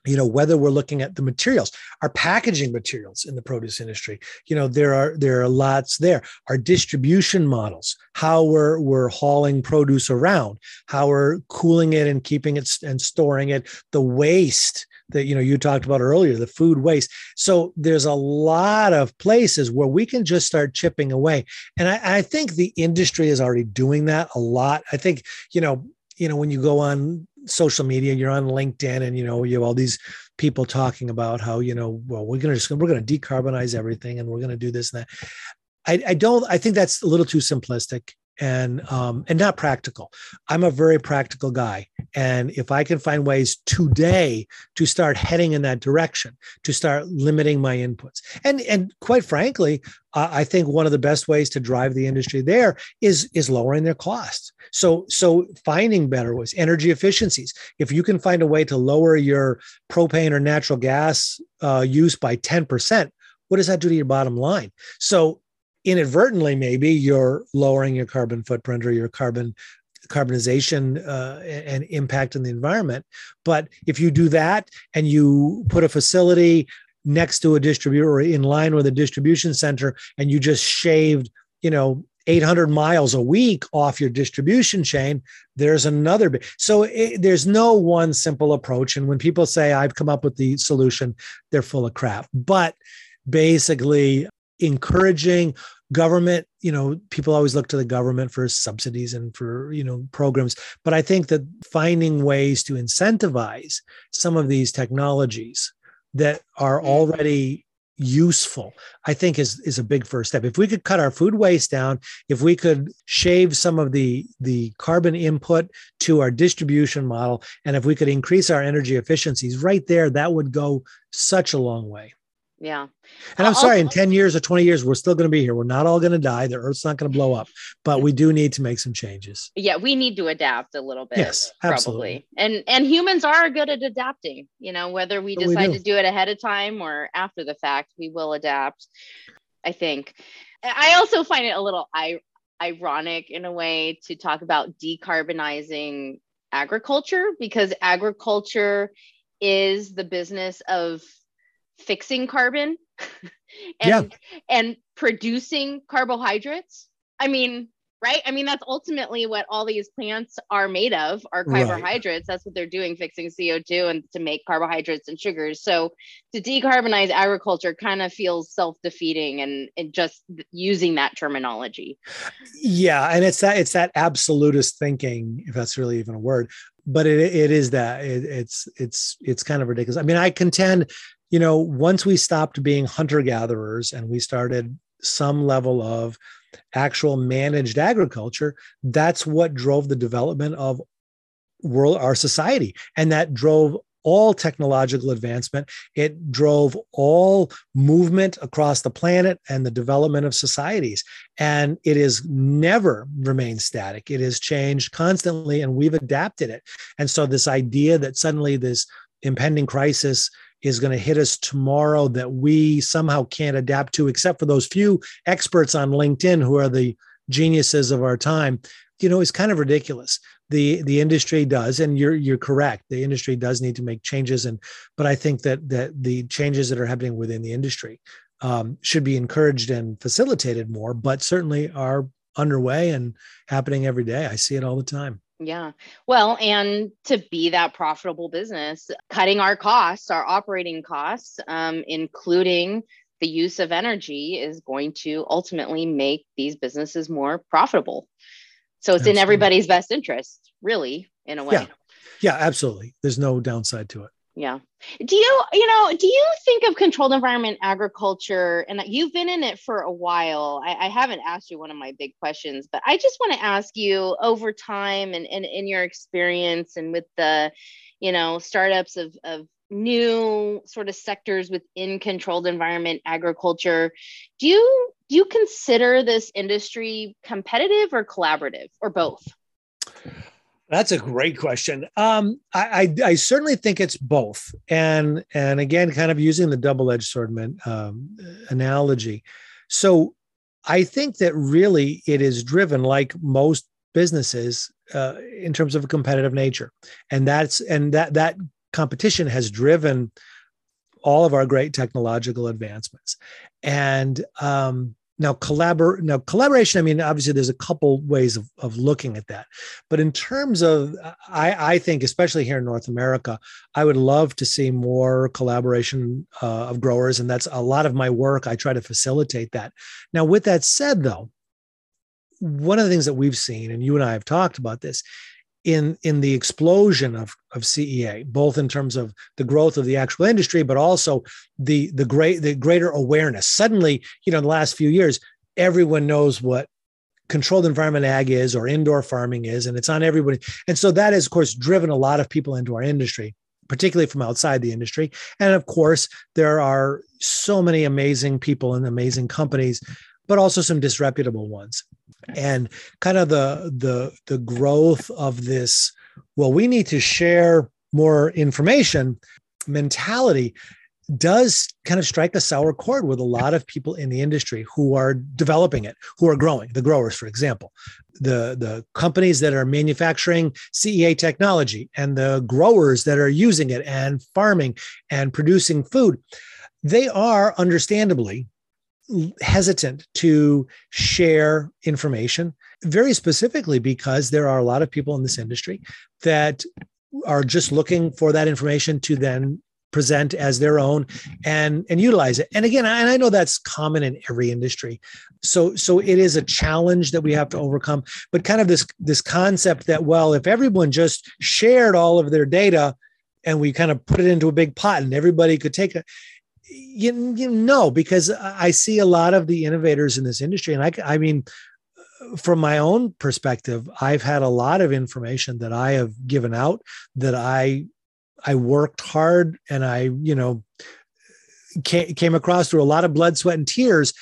[SPEAKER 2] you know whether we're looking at the materials our packaging materials in the produce industry. You know there are there are lots there. Our distribution models how we're we're hauling produce around how we're cooling it and keeping it and storing it the waste that you know you talked about earlier the food waste. So there's a lot of places where we can just start chipping away. And I, I think the industry is already doing that a lot. I think you know you know when you go on social media, you're on LinkedIn, and you know you have all these people talking about how you know well we're gonna just we're gonna decarbonize everything and we're gonna do this and that. I, I don't. I think that's a little too simplistic and um, and not practical. I'm a very practical guy, and if I can find ways today to start heading in that direction, to start limiting my inputs, and and quite frankly, uh, I think one of the best ways to drive the industry there is is lowering their costs. So so finding better ways, energy efficiencies. If you can find a way to lower your propane or natural gas uh, use by ten percent, what does that do to your bottom line? So inadvertently maybe you're lowering your carbon footprint or your carbon carbonization uh, and impact on the environment but if you do that and you put a facility next to a distributor or in line with a distribution center and you just shaved you know 800 miles a week off your distribution chain, there's another. Big, so it, there's no one simple approach. And when people say I've come up with the solution, they're full of crap. But basically, encouraging government you know people always look to the government for subsidies and for you know programs. But i think that finding ways to incentivize some of these technologies that are mm-hmm. already useful i think is is a big first step. If we could cut our food waste down if we could shave some of the the carbon input to our distribution model and if we could increase our energy efficiencies right there that would go such a long way
[SPEAKER 3] yeah.
[SPEAKER 2] And I'm sorry, in 10 years or 20 years, we're still going to be here. We're not all going to die. The earth's not going to blow up, but we do need to make some changes.
[SPEAKER 3] Yeah, we need to adapt a little bit.
[SPEAKER 2] Yes, absolutely.
[SPEAKER 3] Probably. And and humans are good at adapting, you know, whether we decide we do. to do it ahead of time or after the fact, we will adapt. I think. I also find it a little I- ironic in a way to talk about decarbonizing agriculture because agriculture is the business of fixing carbon and yeah. and producing carbohydrates. I mean right? I mean that's ultimately what all these plants are made of are carbohydrates. Right. that's what they're doing fixing co2 and to make carbohydrates and sugars. So to decarbonize agriculture kind of feels self-defeating and, and just using that terminology.
[SPEAKER 2] Yeah and it's that it's that absolutist thinking if that's really even a word but it, it is that. It, it's it's it's kind of ridiculous. I mean i contend you know, once we stopped being hunter gatherers and we started some level of actual managed agriculture, that's what drove the development of world our society. And that drove all technological advancement. It drove all movement across the planet and the development of societies. And it has never remained static. It has changed constantly and we've adapted it. And so this idea that suddenly this impending crisis is going to hit us tomorrow that we somehow can't adapt to, except for those few experts on LinkedIn who are the geniuses of our time, you know, is kind of ridiculous. The the industry does, and you're you're correct. The industry does need to make changes, and but I think that that the changes that are happening within the industry um, should be encouraged and facilitated more, but certainly are underway and happening every day. I see it all the time.
[SPEAKER 3] Yeah. Well, and to be that profitable business, cutting our costs, our operating costs, um, including the use of energy, is going to ultimately make these businesses more profitable. So it's absolutely. in everybody's best interest, really, in a way.
[SPEAKER 2] Yeah. yeah, absolutely. There's no downside to it
[SPEAKER 3] yeah. Do you you know do you think of controlled environment agriculture and you've been in it for a while? I, I haven't asked you one of my big questions but i just want to ask you over time and, in your experience and with the you know startups of, of new sort of sectors within controlled environment agriculture do you do you consider this industry competitive or collaborative or both
[SPEAKER 2] that's a great question. Um, I, I, I, certainly think it's both, and and again, kind of using the double-edged sword um, analogy. So, I think that really it is driven, like most businesses, uh, in terms of a competitive nature, and that's and that that competition has driven all of our great technological advancements, and um, now collabor now collaboration i mean obviously there's a couple ways of, of looking at that. But in terms of i i think especially here in north america i would love to see more collaboration uh, of growers and that's a lot of my work. I try to facilitate that. Now with that said though one of the things that we've seen and you and i have talked about this in in the explosion of of CEA, both in terms of the growth of the actual industry, but also the the great the greater awareness. Suddenly, you know, in the last few years, everyone knows what controlled environment ag is or indoor farming is, and it's on everybody. And so that has, of course, driven a lot of people into our industry, particularly from outside the industry. And of course, there are so many amazing people and amazing companies, but also some disreputable ones and kind of the the the growth of this well we need to share more information mentality does kind of strike a sour chord with a lot of people in the industry who are developing it who are growing the growers for example. The the companies that are manufacturing CEA technology and the growers that are using it and farming and producing food they are understandably hesitant to share information very specifically because there are a lot of people in this industry that are just looking for that information to then present as their own and and utilize it. And again and i know that's common in every industry. So so it is a challenge that we have to overcome but kind of this this concept that well if everyone just shared all of their data and we kind of put it into a big pot and everybody could take it you, you know because i see a lot of the innovators in this industry and i i mean from my own perspective i've had a lot of information that i have given out that i i worked hard and i you know came, came across through a lot of blood sweat and tears.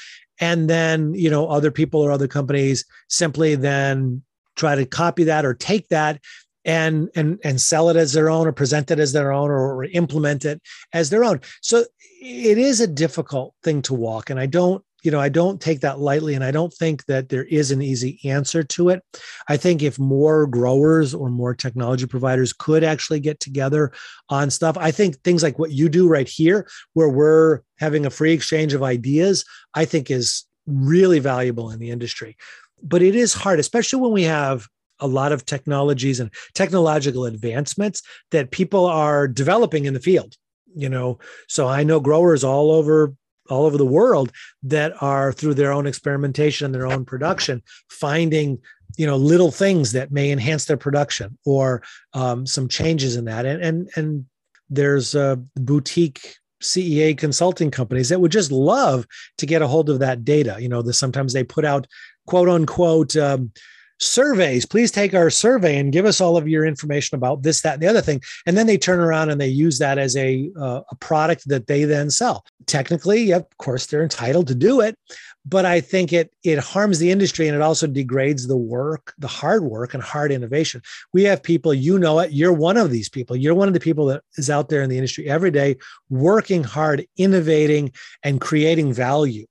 [SPEAKER 2] And then you know other people or other companies simply then try to copy that or take that and and and sell it as their own or present it as their own or, or implement it as their own. So it is a difficult thing to walk and i don't you know i don't take that lightly and i don't think that there is an easy answer to it. I think if more growers or more technology providers could actually get together on stuff i think things like what you do right here where we're having a free exchange of ideas i think is really valuable in the industry. But it is hard especially when we have a lot of technologies and technological advancements that people are developing in the field you know so i know growers all over all over the world that are through their own experimentation and their own production finding you know little things that may enhance their production or um, some changes in that and and and there's a boutique CEA consulting companies that would just love to get a hold of that data. You know, the, sometimes they put out quote unquote um, surveys please take our survey and give us all of your information about this that and the other thing. And then they turn around and they use that as a, uh, a product that they then sell. Technically of course they're entitled to do it but i think it it harms the industry and it also degrades the work the hard work and hard innovation. We have people you know it you're one of these people. You're one of the people that is out there in the industry every day working hard innovating and creating value.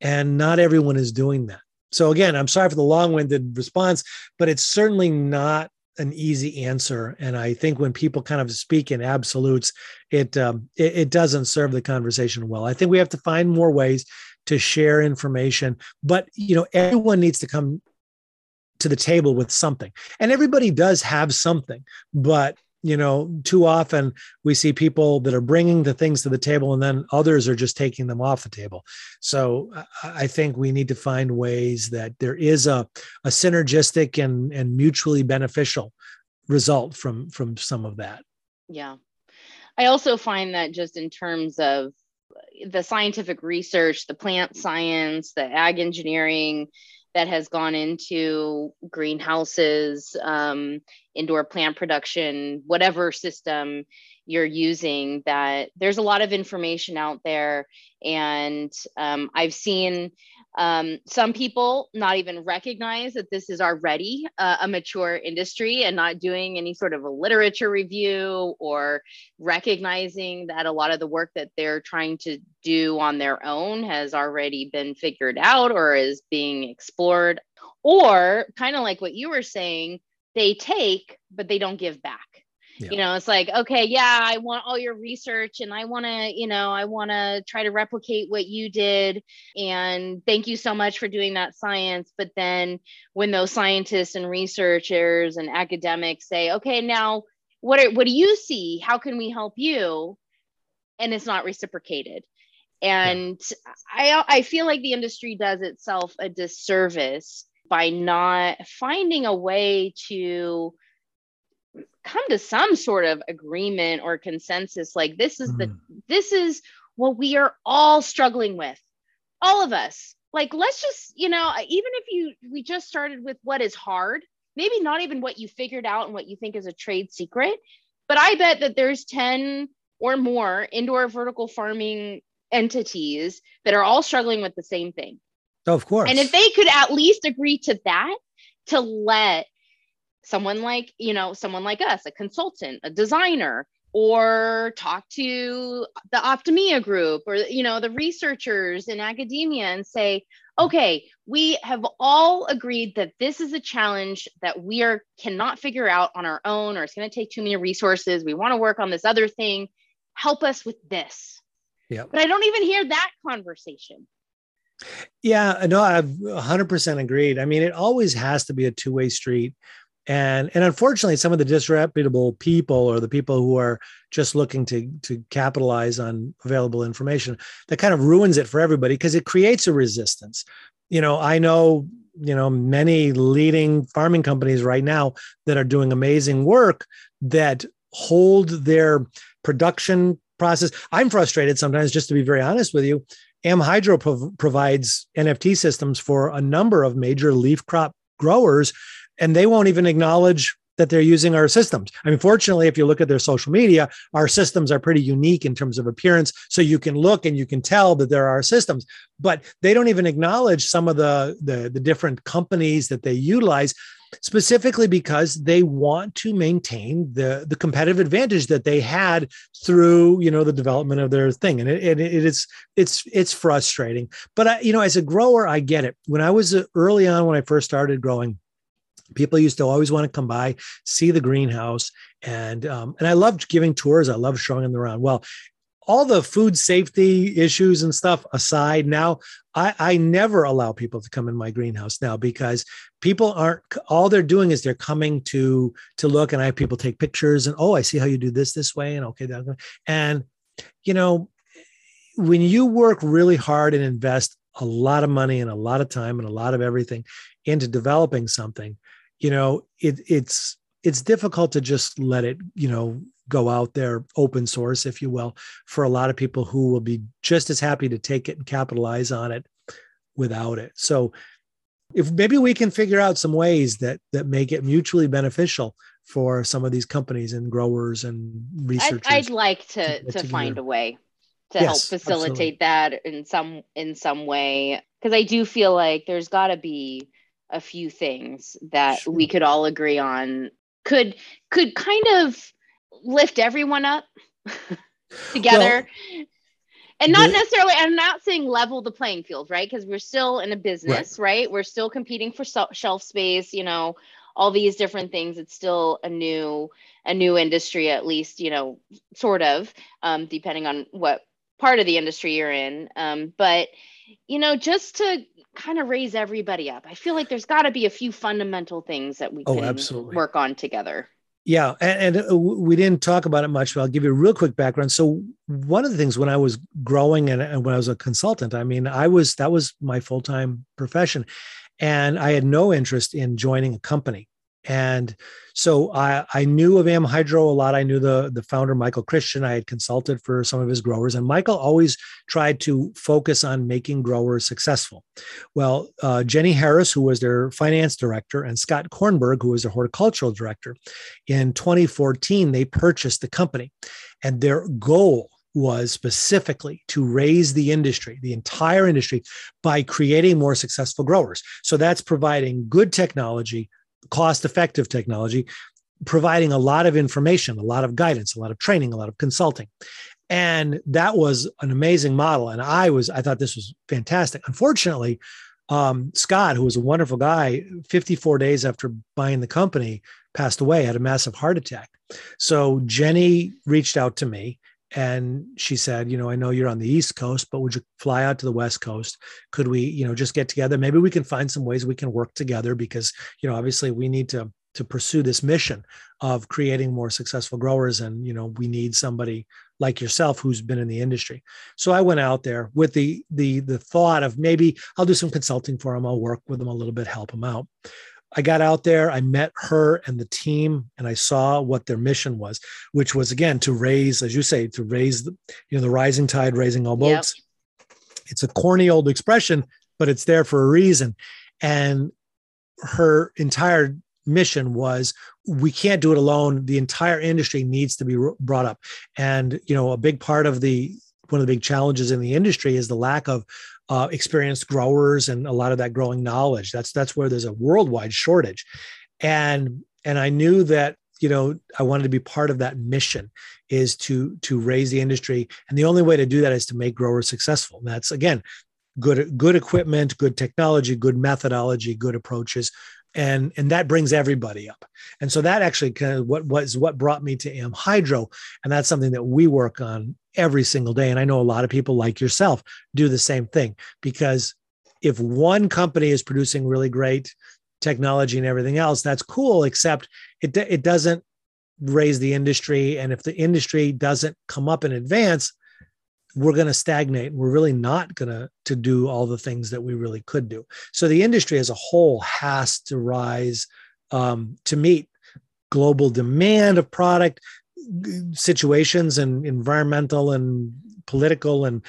[SPEAKER 2] And not everyone is doing that so again, I'm sorry for the long-winded response, but it's certainly not an easy answer. And I think when people kind of speak in absolutes, it, um, it, it doesn't serve the conversation well. I think we have to find more ways to share information, but you know, everyone needs to come to the table with something, and everybody does have something, but you know too often we see people that are bringing the things to the table and then others are just taking them off the table. So i think we need to find ways that there is a, a synergistic and, and mutually beneficial result from from some of that.
[SPEAKER 3] Yeah. I also find that just in terms of the scientific research the plant science the ag engineering that has gone into greenhouses, um, indoor plant production, whatever system you're using, that there's a lot of information out there. And um, I've seen um, some people not even recognize that this is already uh, a mature industry and not doing any sort of a literature review or recognizing that a lot of the work that they're trying to do on their own has already been figured out or is being explored. Or kind of like what you were saying, they take, but they don't give back. Yeah. you know it's like okay yeah i want all your research and i want to you know i want to try to replicate what you did. And thank you so much for doing that science. But then when those scientists and researchers and academics say okay now what are, what do you see? How can we help you? And it's not reciprocated. And yeah. i i feel like the industry does itself a disservice by not finding a way to come to some sort of agreement or consensus like this is mm. the this is what we are all struggling with. All of us. Like let's just you know even if you we just started with what is hard maybe not even what you figured out and what you think is a trade secret but i bet that there's 10 or more indoor vertical farming entities that are all struggling with the same thing Oh,
[SPEAKER 2] of course
[SPEAKER 3] and if they could at least agree to that to let someone like you know someone like us a consultant a designer or talk to the optimia group or you know the researchers in academia and say okay we have all agreed that this is a challenge that we are cannot figure out on our own or it's going to take too many resources. We want to work on this other thing. Help us with this.
[SPEAKER 2] Yeah
[SPEAKER 3] but i don't even hear that conversation
[SPEAKER 2] Yeah, uh, no, I've 100% agreed. I mean, it always has to be a two-way street. And and unfortunately, some of the disreputable people or the people who are just looking to to capitalize on available information, that kind of ruins it for everybody because it creates a resistance. You know, I know, you know, many leading farming companies right now that are doing amazing work that hold their production process. I'm frustrated sometimes, just to be very honest with you. AmHydro prov- provides NFT systems for a number of major leaf crop growers, and they won't even acknowledge that they're using our systems. I mean, fortunately, if you look at their social media, our systems are pretty unique in terms of appearance. So you can look and you can tell that there are systems, but they don't even acknowledge some of the, the, the different companies that they utilize specifically because they want to maintain the the competitive advantage that they had through you know the development of their thing and it, it, it is it's it's frustrating but I, you know as a grower i get it when i was uh, early on when i first started growing people used to always want to come by see the greenhouse and um, and i loved giving tours i loved showing them around. Well all the food safety issues and stuff aside now I, I never allow people to come in my greenhouse now because people aren't all they're doing is they're coming to to look and i have people take pictures and oh i see how you do this this way and okay that and you know when you work really hard and invest a lot of money and a lot of time and a lot of everything into developing something you know it, it's it's difficult to just let it you know go out there open source, if you will, for a lot of people who will be just as happy to take it and capitalize on it without it. So if maybe we can figure out some ways that that make it mutually beneficial for some of these companies and growers and researchers.
[SPEAKER 3] I'd, I'd like to to, to find a way to yes, help facilitate absolutely. that in some in some way because I do feel like there's got to be a few things that sure. we could all agree on could could kind of lift everyone up together. Well, and not the, necessarily, I'm not saying level the playing field, right? Because we're still in a business, right. right? We're still competing for shelf space, you know, all these different things. It's still a new, a new industry, at least, you know, sort of, um, depending on what part of the industry you're in. Um, but, you know, just to kind of raise everybody up, I feel like there's got to be a few fundamental things that we oh, can absolutely. work on together.
[SPEAKER 2] Yeah, and, and, uh, we didn't talk about it much, but I'll give you a real quick background. So one of the things when I was growing and, and when I was a consultant, I mean, I was that was my full time profession, and I had no interest in joining a company. And so I, I knew of AmHydro a lot. I knew the, the founder, Michael Christian. I had consulted for some of his growers, and Michael always tried to focus on making growers successful. Well, uh, Jenny Harris, who was their finance director, and Scott Kornberg, who was their horticultural director, in 2014, they purchased the company. And their goal was specifically to raise the industry, the entire industry, by creating more successful growers. So that's providing good technology, cost effective technology, providing a lot of information, a lot of guidance, a lot of training, a lot of consulting. And that was an amazing model. And I was, I thought this was fantastic. Unfortunately, um, Scott, who was a wonderful guy, 54 days after buying the company, passed away, had a massive heart attack. So Jenny reached out to me and she said you know i know you're on the east coast but would you fly out to the west coast? Could we you know just get together? Maybe we can find some ways we can work together because you know obviously we need to to pursue this mission of creating more successful growers and you know we need somebody like yourself who's been in the industry. So i went out there with the the the thought of maybe i'll do some consulting for them i'll work with them a little bit help them out I got out there, I met her and the team, and I saw what their mission was, which was again to raise, as you say, to raise the, you know, the rising tide, raising all boats. Yep. It's a corny old expression, but it's there for a reason. And her entire mission was we can't do it alone the entire industry needs to be brought up and you know a big part of the one of the big challenges in the industry is the lack of uh, experienced growers and a lot of that growing knowledge. That's that's where there's a worldwide shortage, and and I knew that you know I wanted to be part of that mission is to to raise the industry, and the only way to do that is to make growers successful. And that's again good good equipment, good technology, good methodology, good approaches, and and that brings everybody up. And so that actually kind of what was what brought me to AmHydro and that's something that we work on every single day. And i know a lot of people like yourself do the same thing because if one company is producing really great technology and everything else, that's cool, except it, it doesn't raise the industry. And if the industry doesn't come up in advance, we're going to stagnate. We're really not going to to do all the things that we really could do. So the industry as a whole has to rise um, to meet global demand of product situations and environmental and political and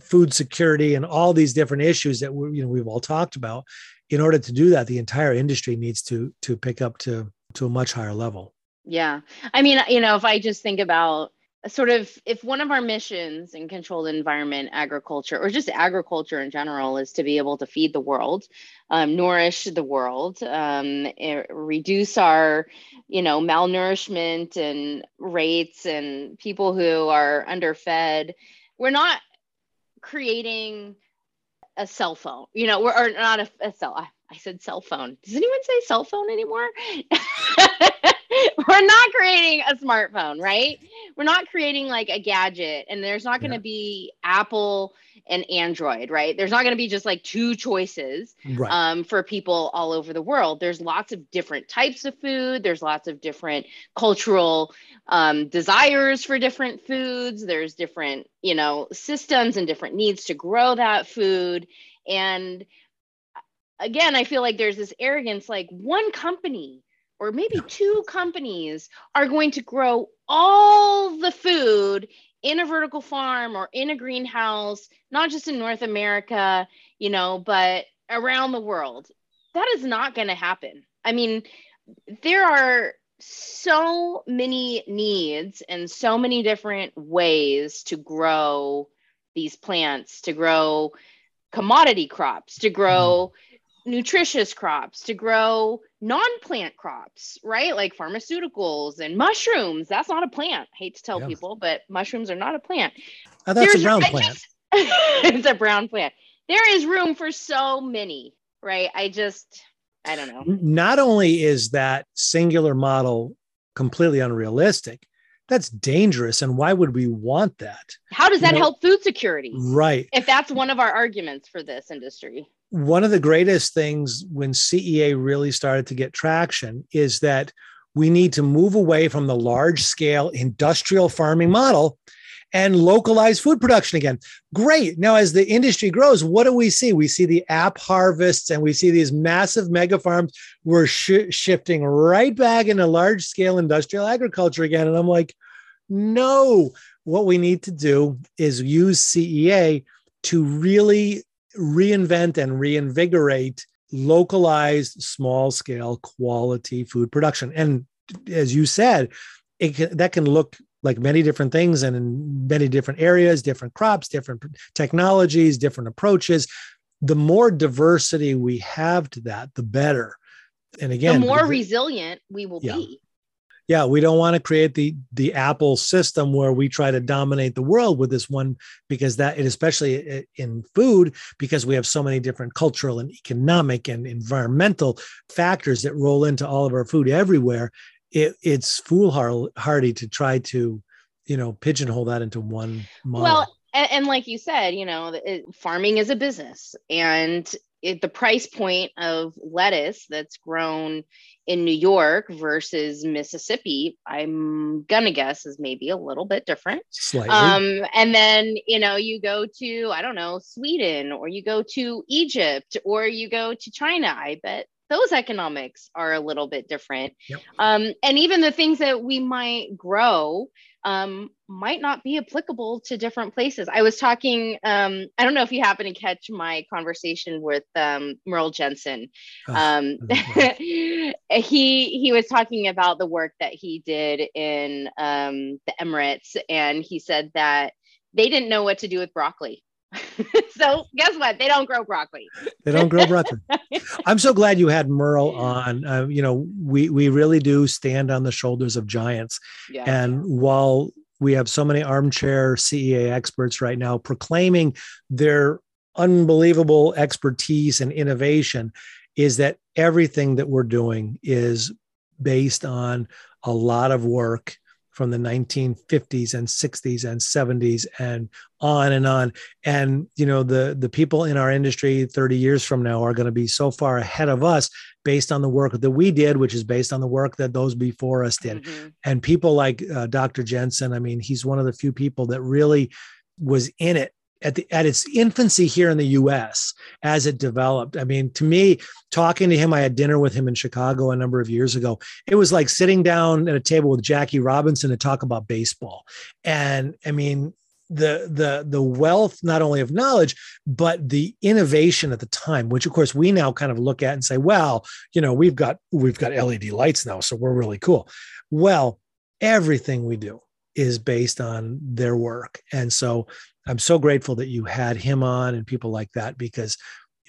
[SPEAKER 2] food security and all these different issues that we you know we've all talked about in order to do that the entire industry needs to to pick up to to a much higher level
[SPEAKER 3] yeah i mean you know if i just think about sort of if one of our missions in controlled environment agriculture or just agriculture in general is to be able to feed the world um, nourish the world um, reduce our you know malnourishment and rates and people who are underfed we're not creating a cell phone you know we're or not a, a cell I, I said cell phone. Does anyone say cell phone anymore we're not creating a smartphone, right? We're not creating like a gadget, and there's not going to yeah. be Apple and Android, right? There's not going to be just like two choices right. um, for people all over the world. There's lots of different types of food. There's lots of different cultural um, desires for different foods. There's different, you know, systems and different needs to grow that food. And again, I feel like there's this arrogance like one company or maybe two companies are going to grow all the food in a vertical farm or in a greenhouse, not just in North America, you know, but around the world. That is not going to happen. I mean, there are so many needs and so many different ways to grow these plants, to grow commodity crops, to grow mm-hmm. Nutritious crops, to grow non-plant crops, right? Like pharmaceuticals and mushrooms. That's not a plant. I hate to tell yeah. people, but mushrooms are not a plant.
[SPEAKER 2] Oh, that's There's, a brown plant. Just,
[SPEAKER 3] it's a brown plant. There is room for so many, right? I just I don't know.
[SPEAKER 2] Not only is that singular model completely unrealistic, that's dangerous. And why would we want that?
[SPEAKER 3] How does that you know, help food security?
[SPEAKER 2] Right.
[SPEAKER 3] If that's one of our arguments for this industry
[SPEAKER 2] one of the greatest things when CEA really started to get traction is that we need to move away from the large scale industrial farming model and localize food production again. Great. Now, as the industry grows, what do we see? We see the AppHarvests and we see these massive mega farms. We're sh- shifting right back into large scale industrial agriculture again. And I'm like, no, what we need to do is use CEA to really reinvent and reinvigorate localized small scale quality food production. And as you said it can, that can look like many different things and in many different areas different crops different technologies different approaches. The more diversity we have to that the better. And again
[SPEAKER 3] the more resilient we will yeah. be
[SPEAKER 2] yeah we don't want to create the the apple system where we try to dominate the world with this one because that especially in food because we have so many different cultural and economic and environmental factors that roll into all of our food everywhere. It, it's foolhardy to try to you know pigeonhole that into one model.
[SPEAKER 3] Well and, and like you said you know it, farming is a business and it, the price point of lettuce that's grown in New York versus Mississippi, I'm gonna guess is maybe a little bit different.
[SPEAKER 2] Slightly.
[SPEAKER 3] Um, and then you know you go to I don't know Sweden or you go to Egypt or you go to China. I bet those economics are a little bit different. Yep. Um, and even the things that we might grow um, might not be applicable to different places. I was talking, um, I don't know if you happen to catch my conversation with um, Merle Jensen. Oh, um, he he was talking about the work that he did in um, the Emirates, and he said that they didn't know what to do with broccoli. so guess what? They don't grow broccoli.
[SPEAKER 2] they don't grow broccoli. I'm so glad you had Merle on. Uh, you know, we we really do stand on the shoulders of giants. Yeah. And while we have so many armchair CEA experts right now proclaiming their unbelievable expertise and innovation, is that everything that we're doing is based on a lot of work from the 1950s and 60s and 70s and on and on and you know the the people in our industry 30 years from now are going to be so far ahead of us based on the work that we did which is based on the work that those before us did mm-hmm. and people like uh, dr jensen i mean he's one of the few people that really was in it at the at its infancy here in the US as it developed. I mean, to me, talking to him, I had dinner with him in Chicago a number of years ago. It was like sitting down at a table with Jackie Robinson to talk about baseball. And I mean, the the the wealth not only of knowledge but the innovation at the time which of course we now kind of look at and say well you know we've got we've got led lights now so we're really cool well everything we do is based on their work and so I'm so grateful that you had him on and people like that because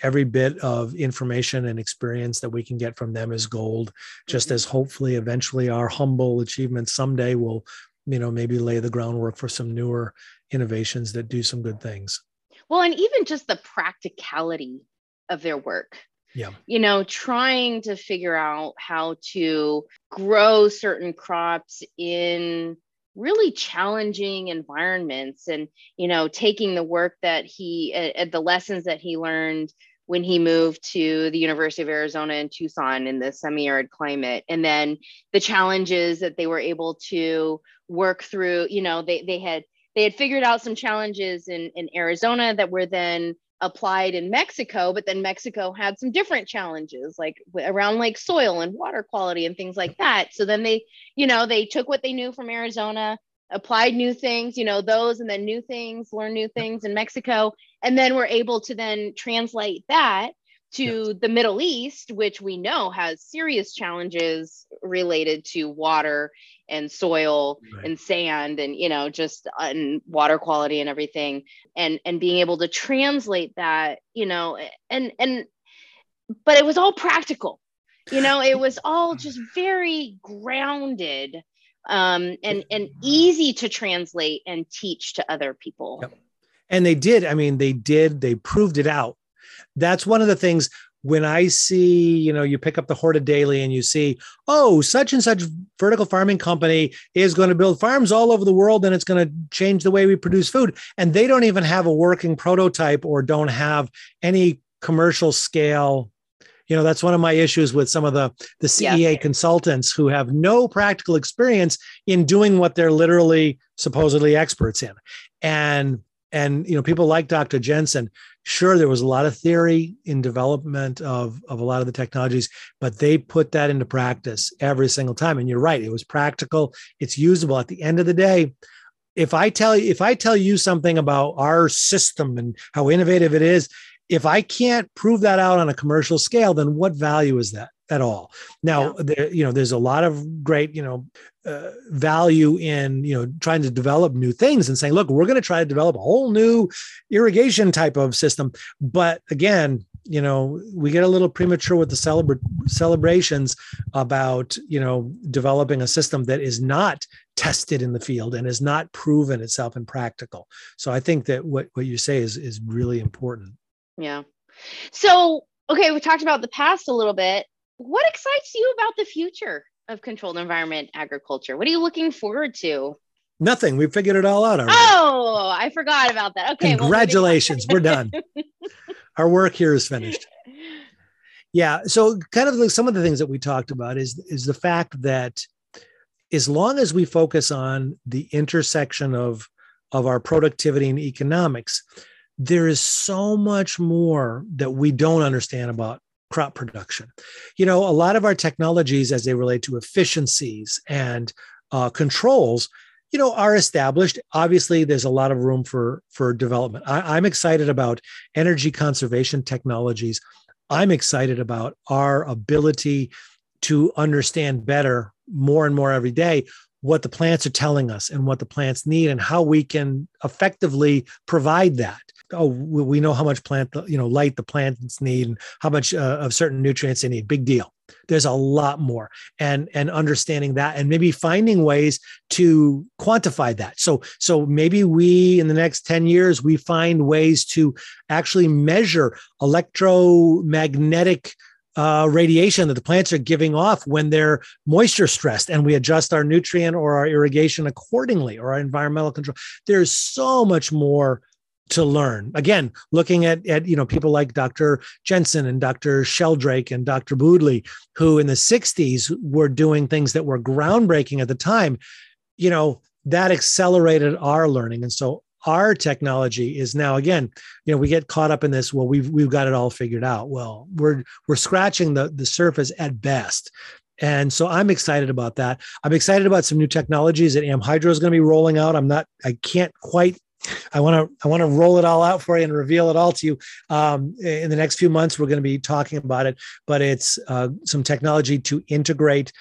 [SPEAKER 2] every bit of information and experience that we can get from them is gold. Just mm-hmm. as hopefully eventually our humble achievements someday will you know maybe lay the groundwork for some newer innovations that do some good things.
[SPEAKER 3] Well and even just the practicality of their work.
[SPEAKER 2] Yeah.
[SPEAKER 3] You know trying to figure out how to grow certain crops in really challenging environments and you know taking the work that he uh, the lessons that he learned when he moved to the University of Arizona in Tucson in the semi-arid climate. And then the challenges that they were able to work through you know they they had they had figured out some challenges in in Arizona that were then applied in Mexico, but then Mexico had some different challenges like around like soil and water quality and things like that. So then they, you know, they took what they knew from Arizona, applied new things, you know, those and then new things, learn new things in Mexico, and then we're able to then translate that to yes. the Middle East, which we know has serious challenges related to water and soil right. and sand and you know just and water quality and everything and and being able to translate that you know and and but it was all practical you know it was all just very grounded um and and easy to translate and teach to other people yep.
[SPEAKER 2] and they did i mean they did they proved it out that's one of the things when I see, you know, you pick up the Hortidaily and you see, oh, such and such vertical farming company is going to build farms all over the world and it's going to change the way we produce food. And they don't even have a working prototype or don't have any commercial scale. You know, that's one of my issues with some of the, the CEA yeah. consultants who have no practical experience in doing what they're literally supposedly experts in. And and you know people like dr jensen sure there was a lot of theory in development of, of a lot of the technologies but they put that into practice every single time. And you're right it was practical it's usable. At the end of the day if i tell you if i tell you something about our system and how innovative it is if i can't prove that out on a commercial scale then what value is that at all. Now, yeah. there, you know, there's a lot of great, you know, uh, value in you know trying to develop new things and saying, look, we're going to try to develop a whole new irrigation type of system. But again, you know, we get a little premature with the celebra- celebrations about you know developing a system that is not tested in the field and has not proven itself in practical. So I think that what what you say is is really important.
[SPEAKER 3] Yeah. So okay, we talked about the past a little bit what excites you about the future of controlled environment agriculture? What are you looking forward to?
[SPEAKER 2] Nothing. We figured it all out already.
[SPEAKER 3] Oh, I forgot about that. Okay.
[SPEAKER 2] Congratulations. Well, we're done. Our work here is finished. Yeah. So kind of like some of the things that we talked about is is the fact that as long as we focus on the intersection of of our productivity and economics, there is so much more that we don't understand about crop production. You know, a lot of our technologies as they relate to efficiencies and uh, controls, you know, are established. Obviously, there's a lot of room for for development. I, I'm excited about energy conservation technologies. I'm excited about our ability to understand better more and more every day what the plants are telling us and what the plants need and how we can effectively provide that. Oh we know how much plant you know light the plants need and how much uh, of certain nutrients they need. Big deal. There's a lot more. And and understanding that and maybe finding ways to quantify that. So so maybe we in the next 10 years we find ways to actually measure electromagnetic uh, radiation that the plants are giving off when they're moisture stressed and we adjust our nutrient or our irrigation accordingly or our environmental control. There's so much more to learn. Again looking at, at you know people like dr jensen and dr sheldrake and dr boodley who in the 60s were doing things that were groundbreaking at the time you know that accelerated our learning. And so our technology is now again you know we get caught up in this well we've we've got it all figured out well we're we're scratching the the surface at best and so I'm excited about that. I'm excited about some new technologies that AmHydro is going to be rolling out. I'm not, I can't quite I want to I want to roll it all out for you and reveal it all to you. Um, in the next few months, we're going to be talking about it, but it's uh, some technology to integrate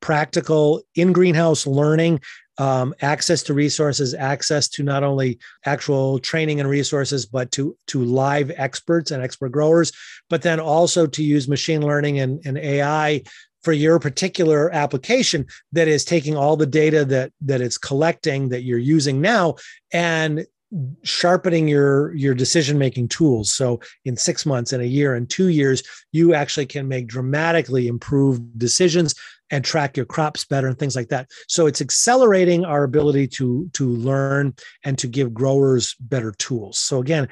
[SPEAKER 2] practical in greenhouse learning um, access to resources, access to not only actual training and resources, but to to live experts and expert growers, but then also to use machine learning and, and AI for your particular application that is taking all the data that that it's collecting that you're using now and sharpening your your decision making tools. So in 6 months and a year and 2 years you actually can make dramatically improved decisions and track your crops better and things like that so it's accelerating our ability to to learn and to give growers better tools so again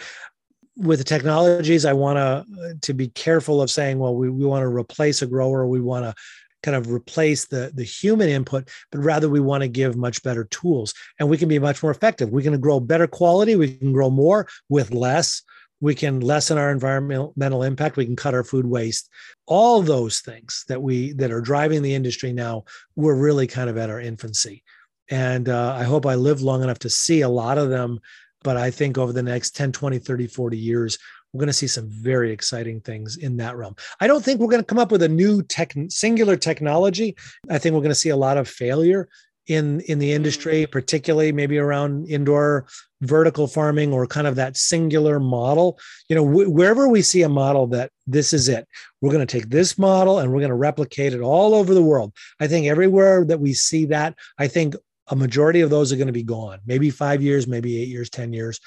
[SPEAKER 2] with the technologies, I want to uh, to be careful of saying, well, we, we want to replace a grower, we want to kind of replace the the human input, but rather we want to give much better tools, and we can be much more effective. We can grow better quality, we can grow more with less. We can lessen our environmental impact. We can cut our food waste. All those things that we that are driving the industry now, we're really kind of at our infancy, and uh, I hope I live long enough to see a lot of them but I think over the next 10, 20, 30, 40 years, we're going to see some very exciting things in that realm. I don't think we're going to come up with a new tech, singular technology. I think we're going to see a lot of failure in in the industry, mm-hmm. particularly maybe around indoor vertical farming or kind of that singular model. You know, wh- wherever we see a model that this is it, we're going to take this model and we're going to replicate it all over the world. I think everywhere that we see that, I think a majority of those are going to be gone maybe five years maybe eight years ten years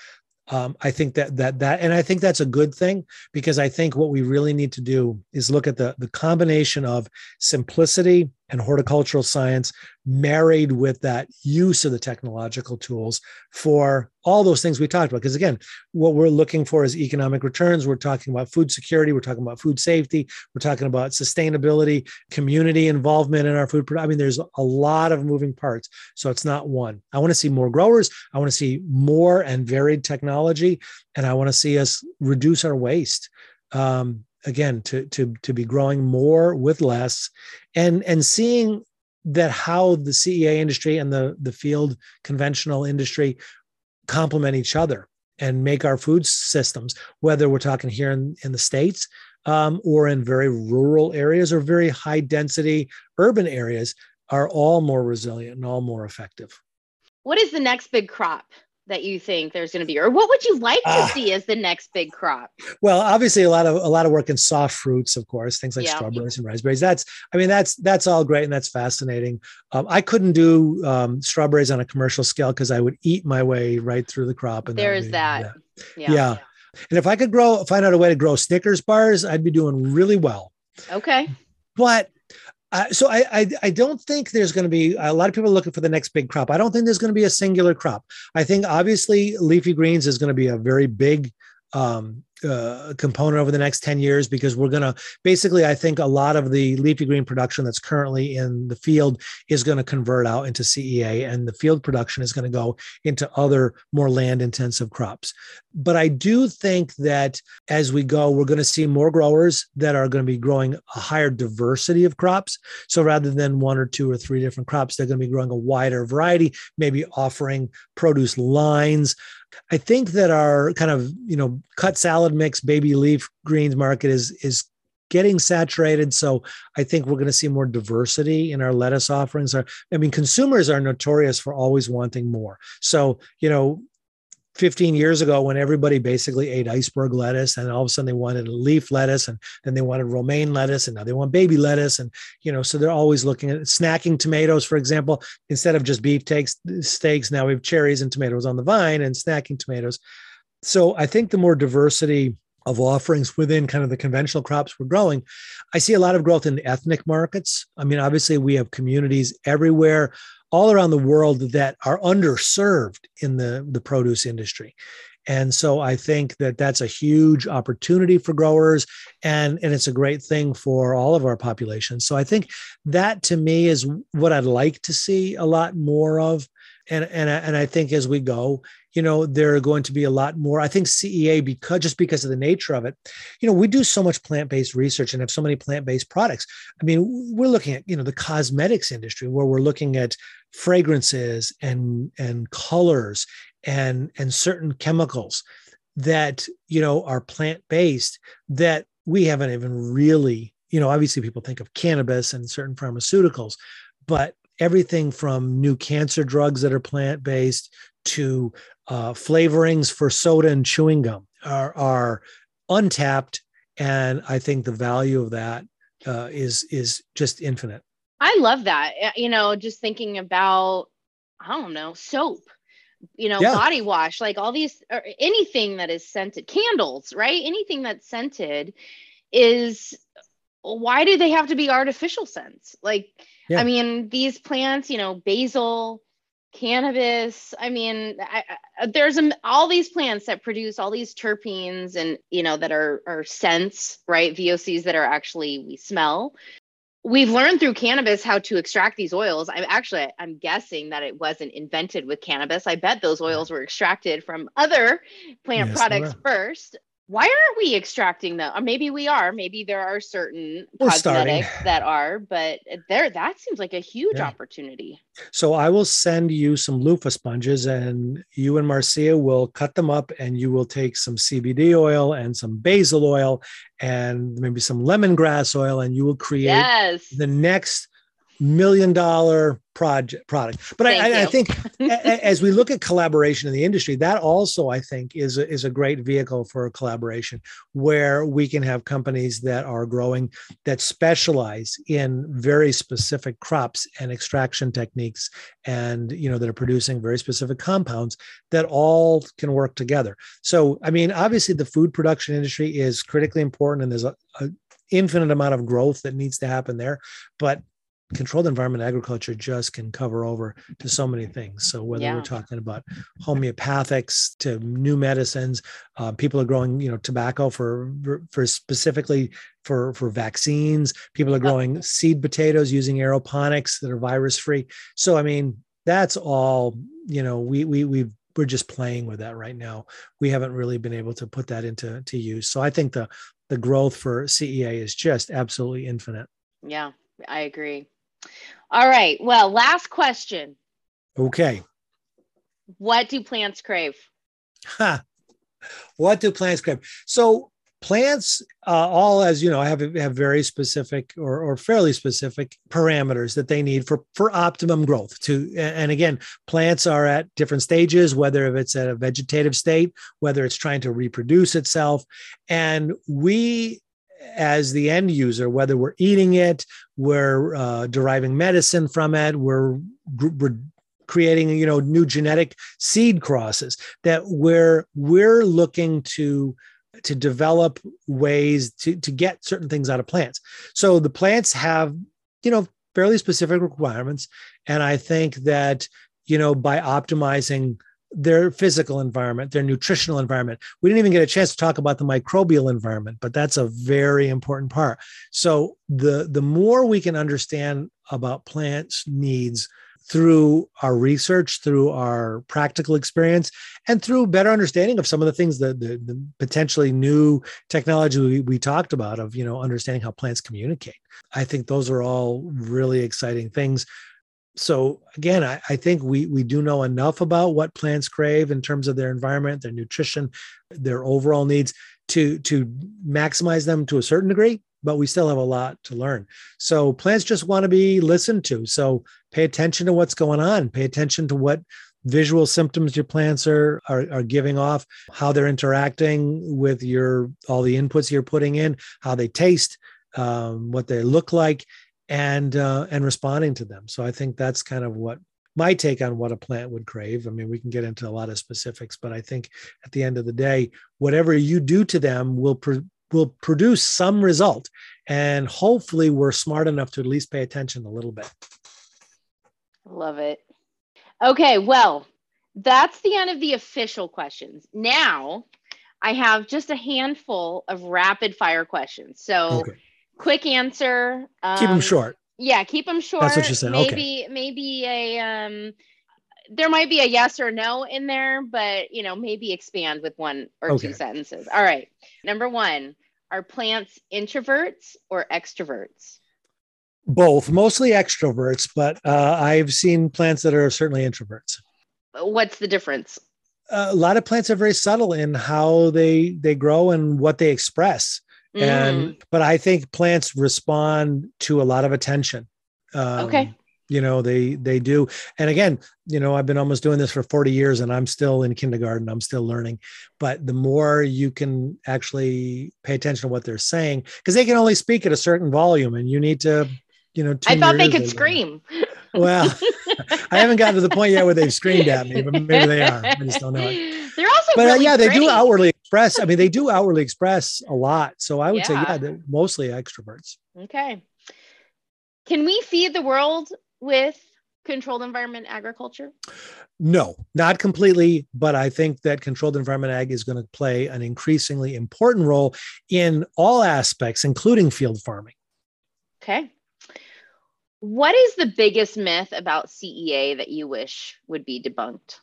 [SPEAKER 2] um, i think that that that and i think that's a good thing because i think what we really need to do is look at the the combination of simplicity and horticultural science married with that use of the technological tools for all those things we talked about. Because again, what we're looking for is economic returns. We're talking about food security. We're talking about food safety. We're talking about sustainability, community involvement in our food. I mean, there's a lot of moving parts. So it's not one. I want to see more growers. I want to see more and varied technology. And I want to see us reduce our waste. Um, again to to to be growing more with less and and seeing that how the CEA industry and the the field conventional industry complement each other and make our food systems whether we're talking here in, in the states um, or in very rural areas or very high density urban areas are all more resilient and all more effective.
[SPEAKER 3] What is the next big crop that you think there's going to be or what would you like to uh, see as the next big crop
[SPEAKER 2] well obviously a lot of a lot of work in soft fruits of course things like yeah. strawberries and raspberries that's i mean that's that's all great and that's fascinating um, i couldn't do um, strawberries on a commercial scale because i would eat my way right through the crop
[SPEAKER 3] and there's that,
[SPEAKER 2] that. Yeah. yeah. yeah and if i could grow find out a way to grow snickers bars i'd be doing really well
[SPEAKER 3] okay
[SPEAKER 2] but so I, I, I don't think there's going to be a lot of people looking for the next big crop. I don't think there's going to be a singular crop. I think obviously leafy greens is going to be a very big um, uh, component over the next 10 years because we're going to basically i think a lot of the leafy green production that's currently in the field is going to convert out into cea and the field production is going to go into other more land intensive crops. But i do think that as we go we're going to see more growers that are going to be growing a higher diversity of crops. So rather than one or two or three different crops they're going to be growing a wider variety maybe offering produce lines. I think that our kind of you know cut salad mix baby leaf greens market is is getting saturated. So I think we're going to see more diversity in our lettuce offerings. I mean, consumers are notorious for always wanting more. So you know, 15 years ago when everybody basically ate iceberg lettuce and all of a sudden they wanted leaf lettuce and then they wanted romaine lettuce and now they want baby lettuce and you know so they're always looking at snacking tomatoes for example instead of just beef takes steaks now we have cherries and tomatoes on the vine and snacking tomatoes so i think the more diversity of offerings within kind of the conventional crops we're growing. I see a lot of growth in ethnic markets. I mean, obviously, we have communities everywhere, all around the world that are underserved in the, the produce industry. And so I think that that's a huge opportunity for growers and, and it's a great thing for all of our populations. So I think that to me is what I'd like to see a lot more of. And, and, and I think as we go, you know there are going to be a lot more. I think cea because just because of the nature of it you know we do so much plant-based research and have so many plant-based products. I mean we're looking at you know the cosmetics industry where we're looking at fragrances and and colors and and certain chemicals that you know are plant-based that we haven't even really you know obviously people think of cannabis and certain pharmaceuticals but everything from new cancer drugs that are plant-based to uh, flavorings for soda and chewing gum are, are untapped, and I think the value of that uh, is is just infinite.
[SPEAKER 3] I love that. You know, just thinking about I don't know soap, you know, yeah. body wash, like all these or anything that is scented, candles, right? Anything that's scented is why do they have to be artificial scents? Like, yeah. I mean, these plants, you know, basil, cannabis. I mean I, I, there's all these plants that produce all these terpenes and you know that are are scents right? Vocs that are actually we smell. We've learned through cannabis how to extract these oils. I'm actually i'm guessing that it wasn't invented with cannabis. I bet those oils were extracted from other plant yes, products first why aren't we extracting them? Or maybe we are. Maybe there are certain We're cosmetics starting. that are, but there that seems like a huge yeah. opportunity.
[SPEAKER 2] So I will send you some loofah sponges, and you and Marcia will cut them up, and you will take some CBD oil and some basil oil, and maybe some lemongrass oil, and you will create yes. the next million dollar project product. But I, I, think as we look at collaboration in the industry, that also I think is a, is a great vehicle for collaboration where we can have companies that are growing that specialize in very specific crops and extraction techniques, and you know that are producing very specific compounds that all can work together. So I mean, obviously the food production industry is critically important, and there's a, a infinite amount of growth that needs to happen there. But controlled environment agriculture just can cover over to so many things. So whether yeah. we're talking about homeopathics to new medicines, uh, people are growing, you know, tobacco for for specifically for for vaccines. People are growing seed potatoes using aeroponics that are virus free. So I mean, that's all. You know, we we we we're just playing with that right now. We haven't really been able to put that into to use. So I think the the growth for CEA is just absolutely infinite.
[SPEAKER 3] Yeah, I agree. All right. Well, last question.
[SPEAKER 2] Okay.
[SPEAKER 3] What do plants crave?
[SPEAKER 2] Huh. What do plants crave? So plants, uh, all as you know, have have very specific or, or fairly specific parameters that they need for for optimum growth. To and again, plants are at different stages, whether it's at a vegetative state, whether it's trying to reproduce itself, and we as the end user, whether we're eating it, we're uh, deriving medicine from it, we're, we're creating you know new genetic seed crosses that we're we're looking to to develop ways to to get certain things out of plants. So the plants have you know fairly specific requirements and i think that you know by optimizing their physical environment, their nutritional environment. We didn't even get a chance to talk about the microbial environment, but that's a very important part. So the the more we can understand about plants' needs through our research, through our practical experience, and through better understanding of some of the things that the, the potentially new technology we, we talked about of you know understanding how plants communicate. I think those are all really exciting things so again, I, I, think we we do know enough about what plants crave in terms of their environment, their nutrition, their overall needs to to maximize them to a certain degree. But we still have a lot to learn. So plants just want to be listened to. So pay attention to what's going on. Pay attention to what visual symptoms your plants are, are are giving off, how they're interacting with your all the inputs you're putting in, how they taste, um, what they look like, and uh, and responding to them. So I think that's kind of what my take on what a plant would crave. I mean, we can get into a lot of specifics, but I think at the end of the day, whatever you do to them will pro- will produce some result, and hopefully, we're smart enough to at least pay attention a little bit.
[SPEAKER 3] Love it. Okay, well, that's the end of the official questions. Now, I have just a handful of rapid fire questions. So, okay. Quick answer.
[SPEAKER 2] Um, keep them short.
[SPEAKER 3] Yeah, keep them short.
[SPEAKER 2] That's what you said.
[SPEAKER 3] Maybe,
[SPEAKER 2] okay.
[SPEAKER 3] maybe a um, there might be a yes or no in there, but you know, maybe expand with one or okay. two sentences. All right. Number one, are plants introverts or extroverts?
[SPEAKER 2] Both, mostly extroverts, but uh, I've seen plants that are certainly introverts.
[SPEAKER 3] What's the difference?
[SPEAKER 2] a lot of plants are very subtle in how they they grow and what they express mm. and but i think plants respond to a lot of attention
[SPEAKER 3] um, okay
[SPEAKER 2] you know they they do and again you know i've been almost doing this for 40 years and i'm still in kindergarten i'm still learning but the more you can actually pay attention to what they're saying because they can only speak at a certain volume and you need to you know
[SPEAKER 3] i thought they could scream
[SPEAKER 2] well I haven't gotten to the point yet where they've screamed at me, but maybe they are. I just don't know
[SPEAKER 3] it. They're also,
[SPEAKER 2] but
[SPEAKER 3] uh, really
[SPEAKER 2] uh, yeah,
[SPEAKER 3] pretty.
[SPEAKER 2] they do outwardly express. I mean, they do outwardly express a lot. So I would yeah. say, yeah, they're mostly extroverts.
[SPEAKER 3] Okay. Can we feed the world with controlled environment agriculture?
[SPEAKER 2] No, not completely, but I think that controlled environment ag is going to play an increasingly important role in all aspects, including field farming.
[SPEAKER 3] Okay. What is the biggest myth about CEA that you wish would be debunked?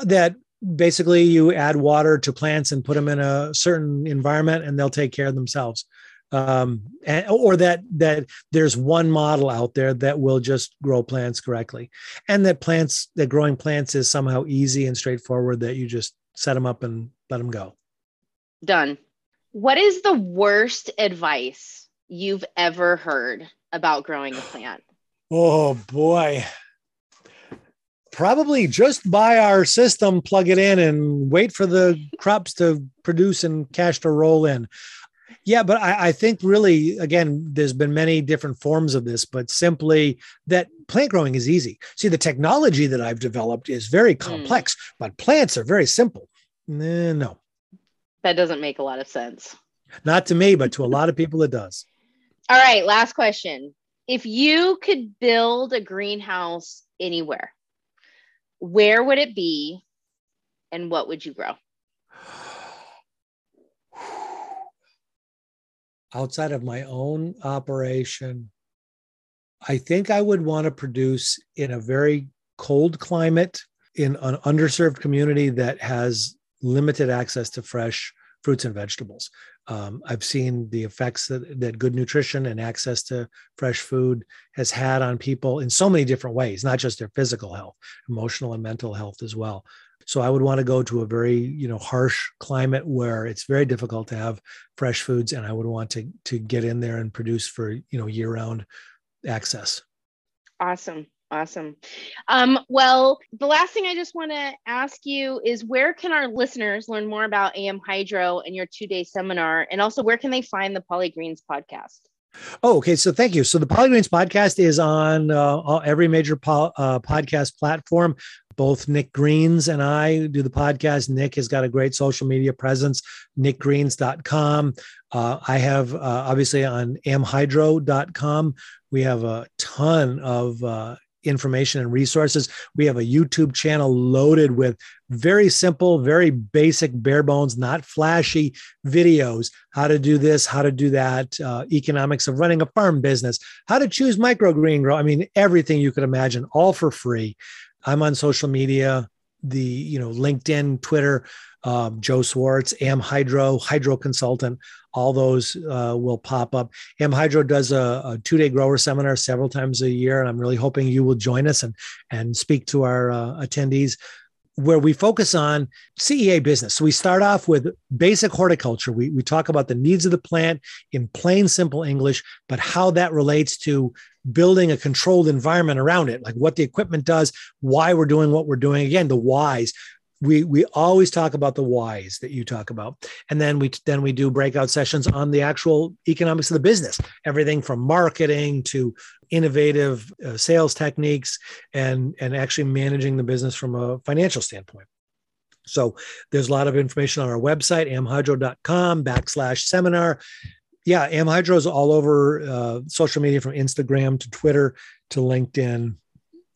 [SPEAKER 2] That basically you add water to plants and put them in a certain environment and they'll take care of themselves. Um, and, or that that there's one model out there that will just grow plants correctly, and that plants that growing plants is somehow easy and straightforward that you just set them up and let them go.
[SPEAKER 3] Done. What is the worst advice you've ever heard about growing a plant?
[SPEAKER 2] Oh boy. Probably just buy our system, plug it in, and wait for the crops to produce and cash to roll in. Yeah, but I, I, think really, again, there's been many different forms of this, but simply that plant growing is easy. See, the technology that I've developed is very hmm. complex, mm. but plants are very simple. Eh, no.
[SPEAKER 3] That doesn't make a lot of sense.
[SPEAKER 2] Not to me, but to a lot of people, it does.
[SPEAKER 3] All right, last question. If you could build a greenhouse anywhere, where would it be and what would you grow?
[SPEAKER 2] Outside of my own operation, I think I would want to produce in a very cold climate in an underserved community that has limited access to fresh fruits and vegetables. Um, I've seen the effects that, that good nutrition and access to fresh food has had on people in so many different ways, not just their physical health, emotional and mental health as well. So I would want to go to a very, you know, harsh climate where it's very difficult to have fresh foods, and I would want to to get in there and produce for you know year-round access.
[SPEAKER 3] Awesome. Awesome. Um, well, the last thing I just want to ask you is where can our listeners learn more about AmHydro and your two day seminar? And also, where can they find the Polygreens podcast?
[SPEAKER 2] Oh, okay. So thank you. So the Polygreens podcast is on uh, every major po- uh, podcast platform. Both Nick Greens and I do the podcast. Nick has got a great social media presence, nickgreens.com. Uh, I have uh, obviously on amhydro.com. We have a ton of uh, information and resources. We have a YouTube channel loaded with very simple, very basic, bare bones, not flashy videos. How to do this, how to do that, uh, economics of running a farm business, how to choose microgreen grow. I mean, everything you could imagine, all for free. I'm on social media, the you know LinkedIn, Twitter um, Joe Swartz, AmHydro Hydro Consultant, all those uh, will pop up. AmHydro does a, a two day grower seminar several times a year, and I'm really hoping you will join us and, and speak to our uh, attendees where we focus on CEA business. So we start off with basic horticulture. We, we talk about the needs of the plant in plain, simple English, but how that relates to building a controlled environment around it, like what the equipment does, why we're doing what we're doing. Again, the whys we we always talk about the whys that you talk about. And then we then we do breakout sessions on the actual economics of the business everything from marketing to innovative uh, sales techniques and and actually managing the business from a financial standpoint. So there's a lot of information on our website amhydro.com backslash seminar. Yeah amhydro is all over uh, social media from instagram to twitter to linkedin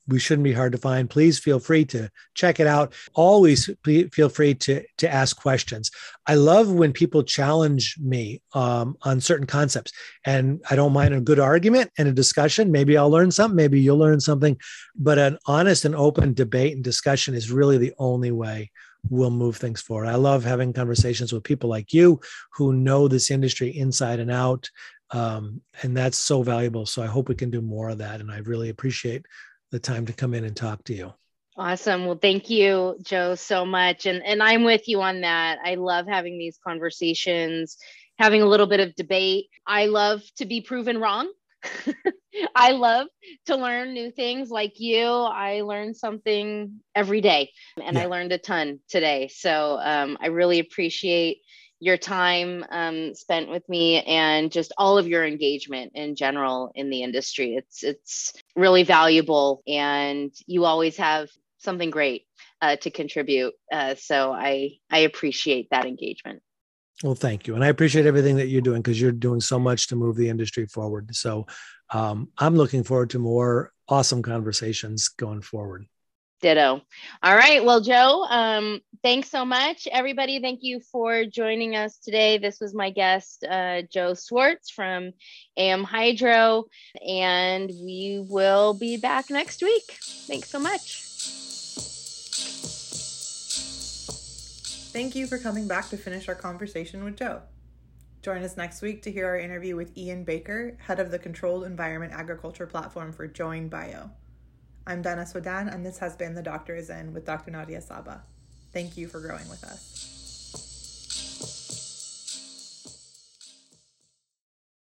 [SPEAKER 2] we shouldn't be hard to find. Please feel free to check it out. Always feel free to to ask questions. I love when people challenge me um, on certain concepts, and I don't mind a good argument and a discussion. Maybe I'll learn something. Maybe you'll learn something. But an honest and open debate and discussion is really the only way we'll move things forward. I love having conversations with people like you who know this industry inside and out. Um, and that's so valuable. So I hope we can do more of that. And I really appreciate the time to come in and talk to you.
[SPEAKER 3] Awesome. Well, thank you, Joe, so much. And and I'm with you on that. I love having these conversations, having a little bit of debate. I love to be proven wrong. I love to learn new things like you. I learn something every day, and yeah. I learned a ton today. So um, I really appreciate your time um, spent with me and just all of your engagement in general in the industry. It's it's really valuable, and you always have something great uh, to contribute. Uh, so I I appreciate that engagement.
[SPEAKER 2] Well, thank you, and I appreciate everything that you're doing because you're doing so much to move the industry forward. So um, I'm looking forward to more awesome conversations going forward.
[SPEAKER 3] Ditto. All right. Well, Joe, um, thanks so much. Everybody, thank you for joining us today. This was my guest, uh, Joe Swartz from AmHydro, and we will be back next week. Thanks so much.
[SPEAKER 1] Thank you for coming back to finish our conversation with Joe. Join us next week to hear our interview with Ian Baker, head of the Controlled Environment Agriculture Platform for Join Bio. I'm Dana Swadan, and this has been The Doctor is In with Dr. Nadia Sabeh. Thank you for growing with us.